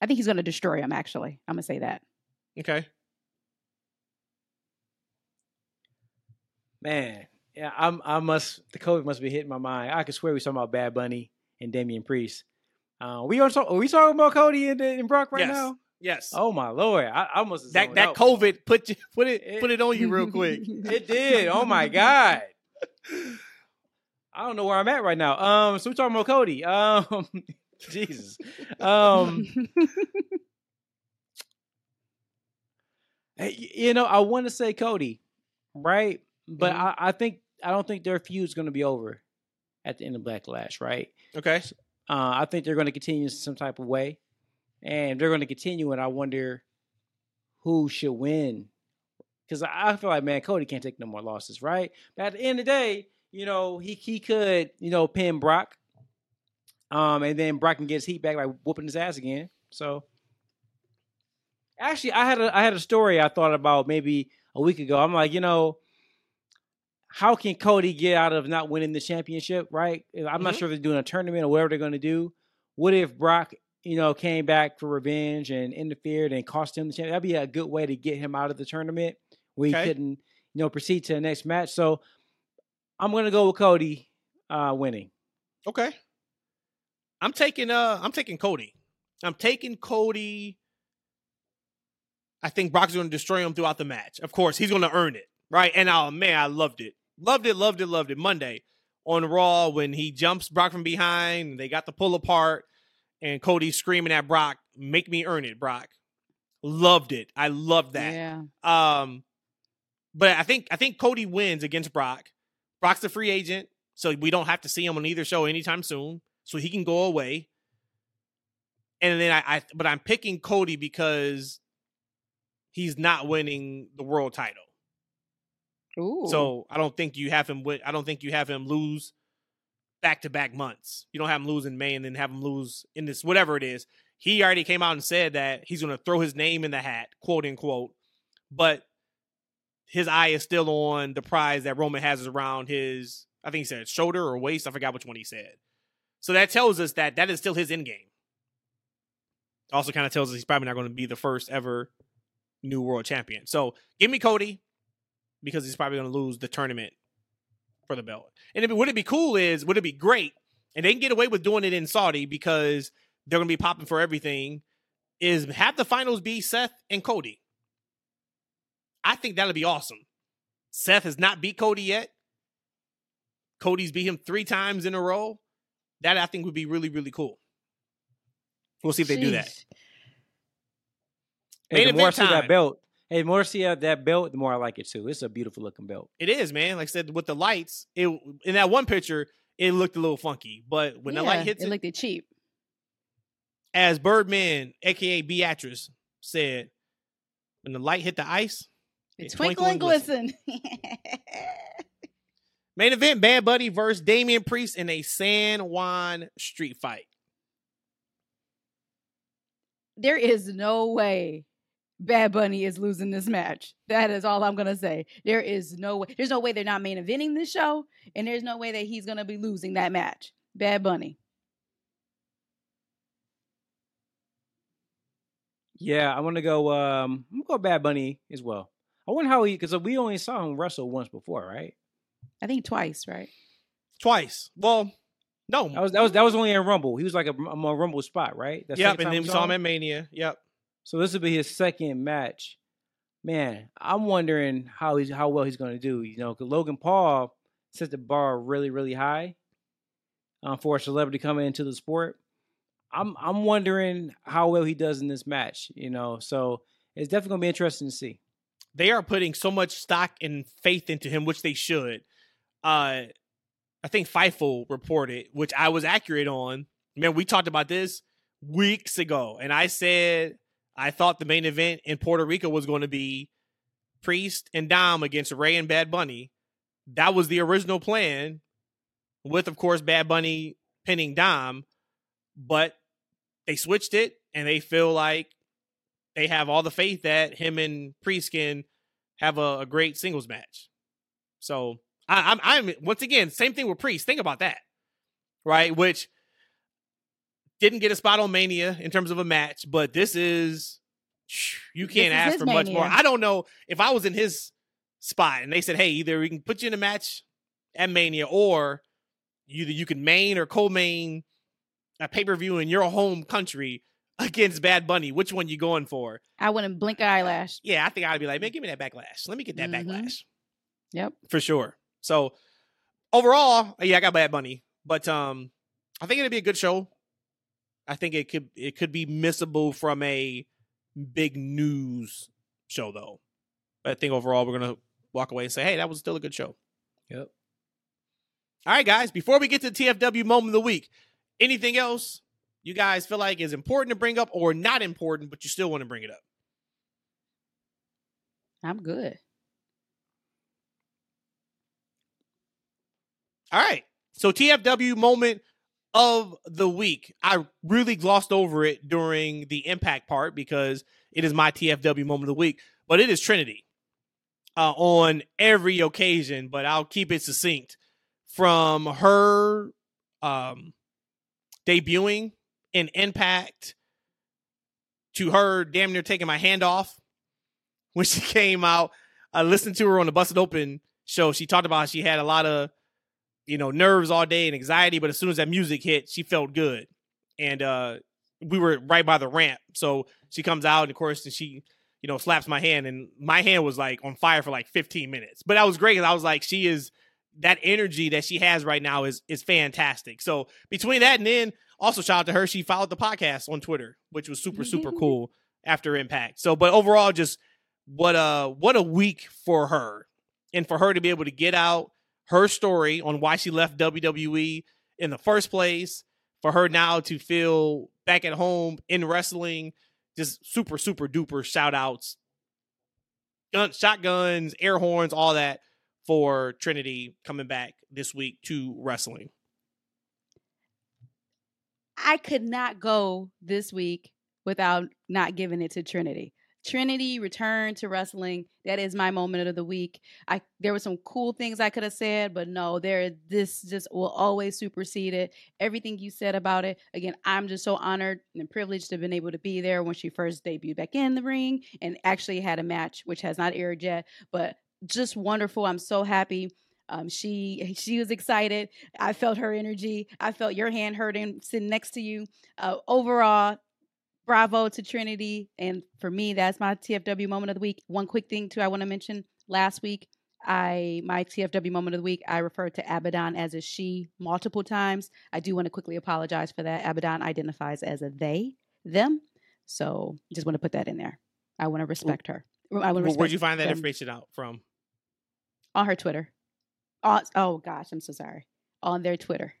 I think he's going to destroy him. Actually, I'm going to say that. Okay. Man, yeah, I'm. I must. The COVID must be hitting my mind. I can swear we talking about Bad Bunny and Damian Priest. Uh, we are, talk, are we talking about Cody and, and Brock right yes. now? Yes. Oh my lord! I, I must that that COVID put you put it, it put it on you real quick. it did. Oh my god. I don't know where I'm at right now. Um, so we're talking about Cody. Um, Jesus. Um, you know, I want to say Cody, right? But mm-hmm. I, I, think I don't think their feud is going to be over at the end of Backlash, right? Okay. Uh, I think they're going to continue some type of way, and they're going to continue. And I wonder who should win because I feel like man, Cody can't take no more losses, right? But at the end of the day, you know, he he could you know pin Brock um, and then Brock can get his heat back by whooping his ass again. So actually I had a I had a story I thought about maybe a week ago. I'm like, you know, how can Cody get out of not winning the championship, right? I'm mm-hmm. not sure if they're doing a tournament or whatever they're gonna do. What if Brock, you know, came back for revenge and interfered and cost him the championship? That'd be a good way to get him out of the tournament where okay. he couldn't, you know, proceed to the next match. So I'm gonna go with Cody uh winning. Okay. I'm taking uh I'm taking Cody. I'm taking Cody. I think Brock's going to destroy him throughout the match. Of course, he's going to earn it, right? And oh man, I loved it, loved it, loved it, loved it. Monday on Raw when he jumps Brock from behind, they got the pull apart, and Cody screaming at Brock, "Make me earn it, Brock." Loved it. I loved that. Yeah. Um, but I think I think Cody wins against Brock. Brock's a free agent, so we don't have to see him on either show anytime soon so he can go away. And then I, I but I'm picking Cody because he's not winning the world title. Ooh. So I don't think you have him win. I don't think you have him lose back to back months. You don't have him lose in May and then have him lose in this whatever it is. He already came out and said that he's going to throw his name in the hat, quote unquote. But his eye is still on the prize that Roman has around his, I think he said shoulder or waist. I forgot which one he said. So that tells us that that is still his end game. Also, kind of tells us he's probably not going to be the first ever new world champion. So give me Cody because he's probably going to lose the tournament for the belt. And if, would it be cool is would it be great? And they can get away with doing it in Saudi because they're going to be popping for everything. Is have the finals be Seth and Cody? I think that'll be awesome. Seth has not beat Cody yet. Cody's beat him three times in a row. That I think would be really, really cool. We'll see if they do that. Hey, the more I event see that belt, hey, the more I see that belt, the more I like it too. It's a beautiful looking belt. It is, man. Like I said, with the lights, it in that one picture, it looked a little funky. But when the light hits it it, looked it cheap. as Birdman, aka Beatrice, said, when the light hit the ice, It's it twinkle and glisten. Main event: Bad Bunny versus Damian Priest in a San Juan street fight. there is no way Bad Bunny is losing this match. That is all I'm gonna say. There is no way. There's no way they're not main eventing this show, and there's no way that he's gonna be losing that match. Bad Bunny. Yeah, I want to go. Um, I'm gonna go Bad Bunny as well. I wonder how he because we only saw him wrestle once before, right? I think twice, right? Twice. Well, no. That was that was that was only in Rumble. He was like a, a more Rumble spot, right? That's yep, and then we saw him at Mania. Yep. So this will be his second match. Man, I'm wondering how he's how well he's going to do. You know, because Logan Paul set the bar really, really high um, for a celebrity coming into the sport. I'm I'm wondering how well he does in this match. You know, so it's definitely going to be interesting to see. They are putting so much stock and faith into him, which they should. Uh, I think Fightful reported, which I was accurate on. Man, we talked about this weeks ago, and I said I thought the main event in Puerto Rico was going to be Priest and Dom against Rey and Bad Bunny. That was the original plan, with of course Bad Bunny pinning Dom, but they switched it, and they feel like they have all the faith that him and Priest can have a, a great singles match. So I, I'm I'm once again same thing with Priest. Think about that, right? Which didn't get a spot on Mania in terms of a match, but this is you can't is ask for much more. I don't know if I was in his spot and they said, "Hey, either we can put you in a match at Mania, or either you can main or co-main a pay per view in your home country against Bad Bunny. Which one you going for?" I wouldn't blink an eyelash. Yeah, I think I'd be like, man, give me that backlash. Let me get that Mhm. backlash Yep. for sure. So overall, yeah, I got Bad Bunny, but um, I think it'd be a good show. I think it could it could be missable from a big news show though. But I think overall we're gonna walk away and say, hey, that was still a good show. Yep. All right, guys. Before we get to the TFW moment of the week, anything else you guys feel like is important to bring up or not important, but you still want to bring it up? I'm good. All right. So TFW moment of the week. I really glossed over it during the impact part because it is my TFW moment of the week, but it is Trinity uh, on every occasion, but I'll keep it succinct. From her um, debuting in Impact to her damn near taking my hand off when she came out. I listened to her on the Busted Open show. She talked about she had a lot of you know, nerves all day and anxiety, but as soon as that music hit, she felt good. And uh we were right by the ramp. So she comes out and of course and she, you know, slaps my hand and my hand was like on fire for like 15 minutes. But that was great because I was like, she is that energy that she has right now is is fantastic. So between that and then also shout out to her, she followed the podcast on Twitter, which was super, super cool after impact. So but overall, just what a what a week for her. And for her to be able to get out her story on why she left WWE in the first place, for her now to feel back at home in wrestling, just super, super duper shout outs, gun, shotguns, air horns, all that for Trinity coming back this week to wrestling. I could not go this week without not giving it to Trinity. Trinity returned to wrestling. That is my moment of the week. I there were some cool things I could have said, but no, there this just will always supersede it. Everything you said about it. Again, I'm just so honored and privileged to have been able to be there when she first debuted back in the ring and actually had a match which has not aired yet, but just wonderful. I'm so happy. Um, she she was excited. I felt her energy. I felt your hand hurting sitting next to you. Uh, overall, bravo to Trinity. And for me, that's my TFW moment of the week. One quick thing too, I want to mention. Last week, I my TFW moment of the week, I referred to Abaddon as a she multiple times. I do want to quickly apologize for that. Abaddon identifies as a they, them. So just want to put that in there. I want to respect her. I want to Where'd you find that them. information out from? On her Twitter. On, oh gosh, I'm so sorry. On their Twitter.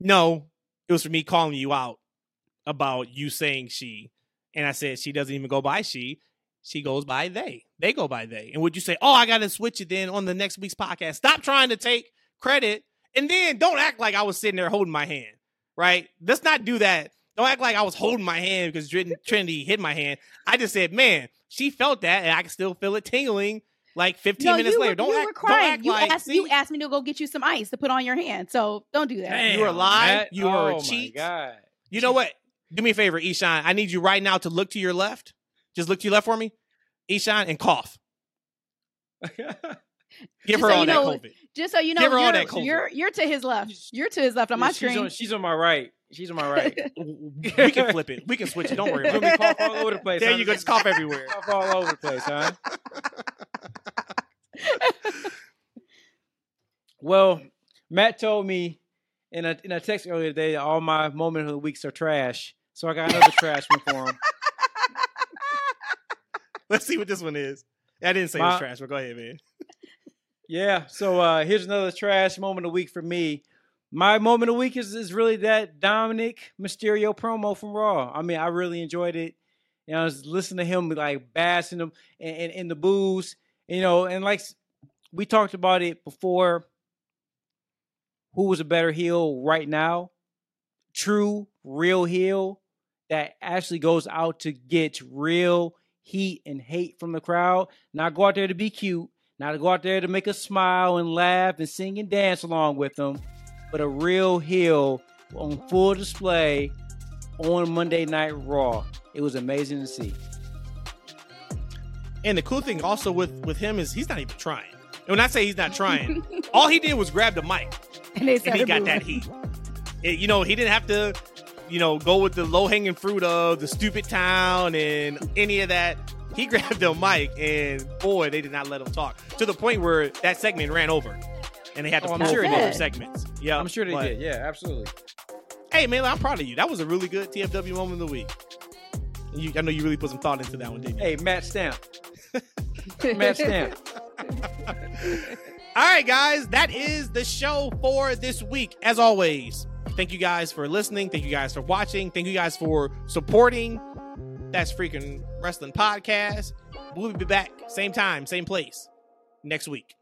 No, it was for me calling you out about you saying she, and I said she doesn't even go by she. She goes by they. They go by they. And would you say, oh, I got to switch it then on the next week's podcast? Stop trying to take credit, and then don't act like I was sitting there holding my hand. Right? Let's not do that. Don't act like I was holding my hand because Trinity hit my hand. I just said, man, she felt that, and I can still feel it tingling like 15 no, minutes were, later. Don't you act, were crying. Don't act you like, asked you asked me to go get you some ice to put on your hand. So don't do that. Damn, you were lying. You were oh a cheat. God. You know what? Do me a favor, Eshaun. I need you right now to look to your left. Just look to your left for me, Eshaun, and cough. Give her so all that know, COVID. Just so you know, Give her all you're, that COVID. you're you're to his left. You're to his left on my she's screen. On, she's on my right. She's on my right. we can flip it. We can switch it. Don't worry. You're About gonna it. be cough all over the place. There huh? you go. Just cough everywhere. Cough all over the place, huh? well, Matt told me in a in a text earlier today that all my moment of the weeks are trash. So I got another trash one for him. Let's see what this one is. I didn't say it was trash, but go ahead, man. Yeah. So uh here's another trash moment of the week for me. My moment of the week is, is really that Dominic Mysterio promo from Raw. I mean, I really enjoyed it. You know, I was listening to him like bashing him in, in, the boos, you know, and like we talked about it before. Who was a better heel right now? True, real heel that actually goes out to get real heat and hate from the crowd. Not go out there to be cute, not go out there to make us smile and laugh and sing and dance along with them, but a real heel on full display on Monday Night Raw. It was amazing to see. And the cool thing also with with him is he's not even trying. And when I say he's not trying, all he did was grab the mic and they and he got moving. that heat. It- you know, he didn't have to, you know, go with the low hanging fruit of the stupid town and any of that. He grabbed the mic and boy, they did not let him talk to the point where that segment ran over, and they had to Oh, sure other segments. Yeah, I'm sure they but- did. Yeah, absolutely. Hey, man, I'm proud of you. That was a really good TFW moment of the week. You, I know you really put some thought into that one, didn't you? Hey, Matt Stamp. Matt Stamp. All right, guys, that is the show for this week. As always, thank you guys for listening. Thank you guys for watching. Thank you guys for supporting. That's freaking wrestling podcast. We'll be back same time, same place next week.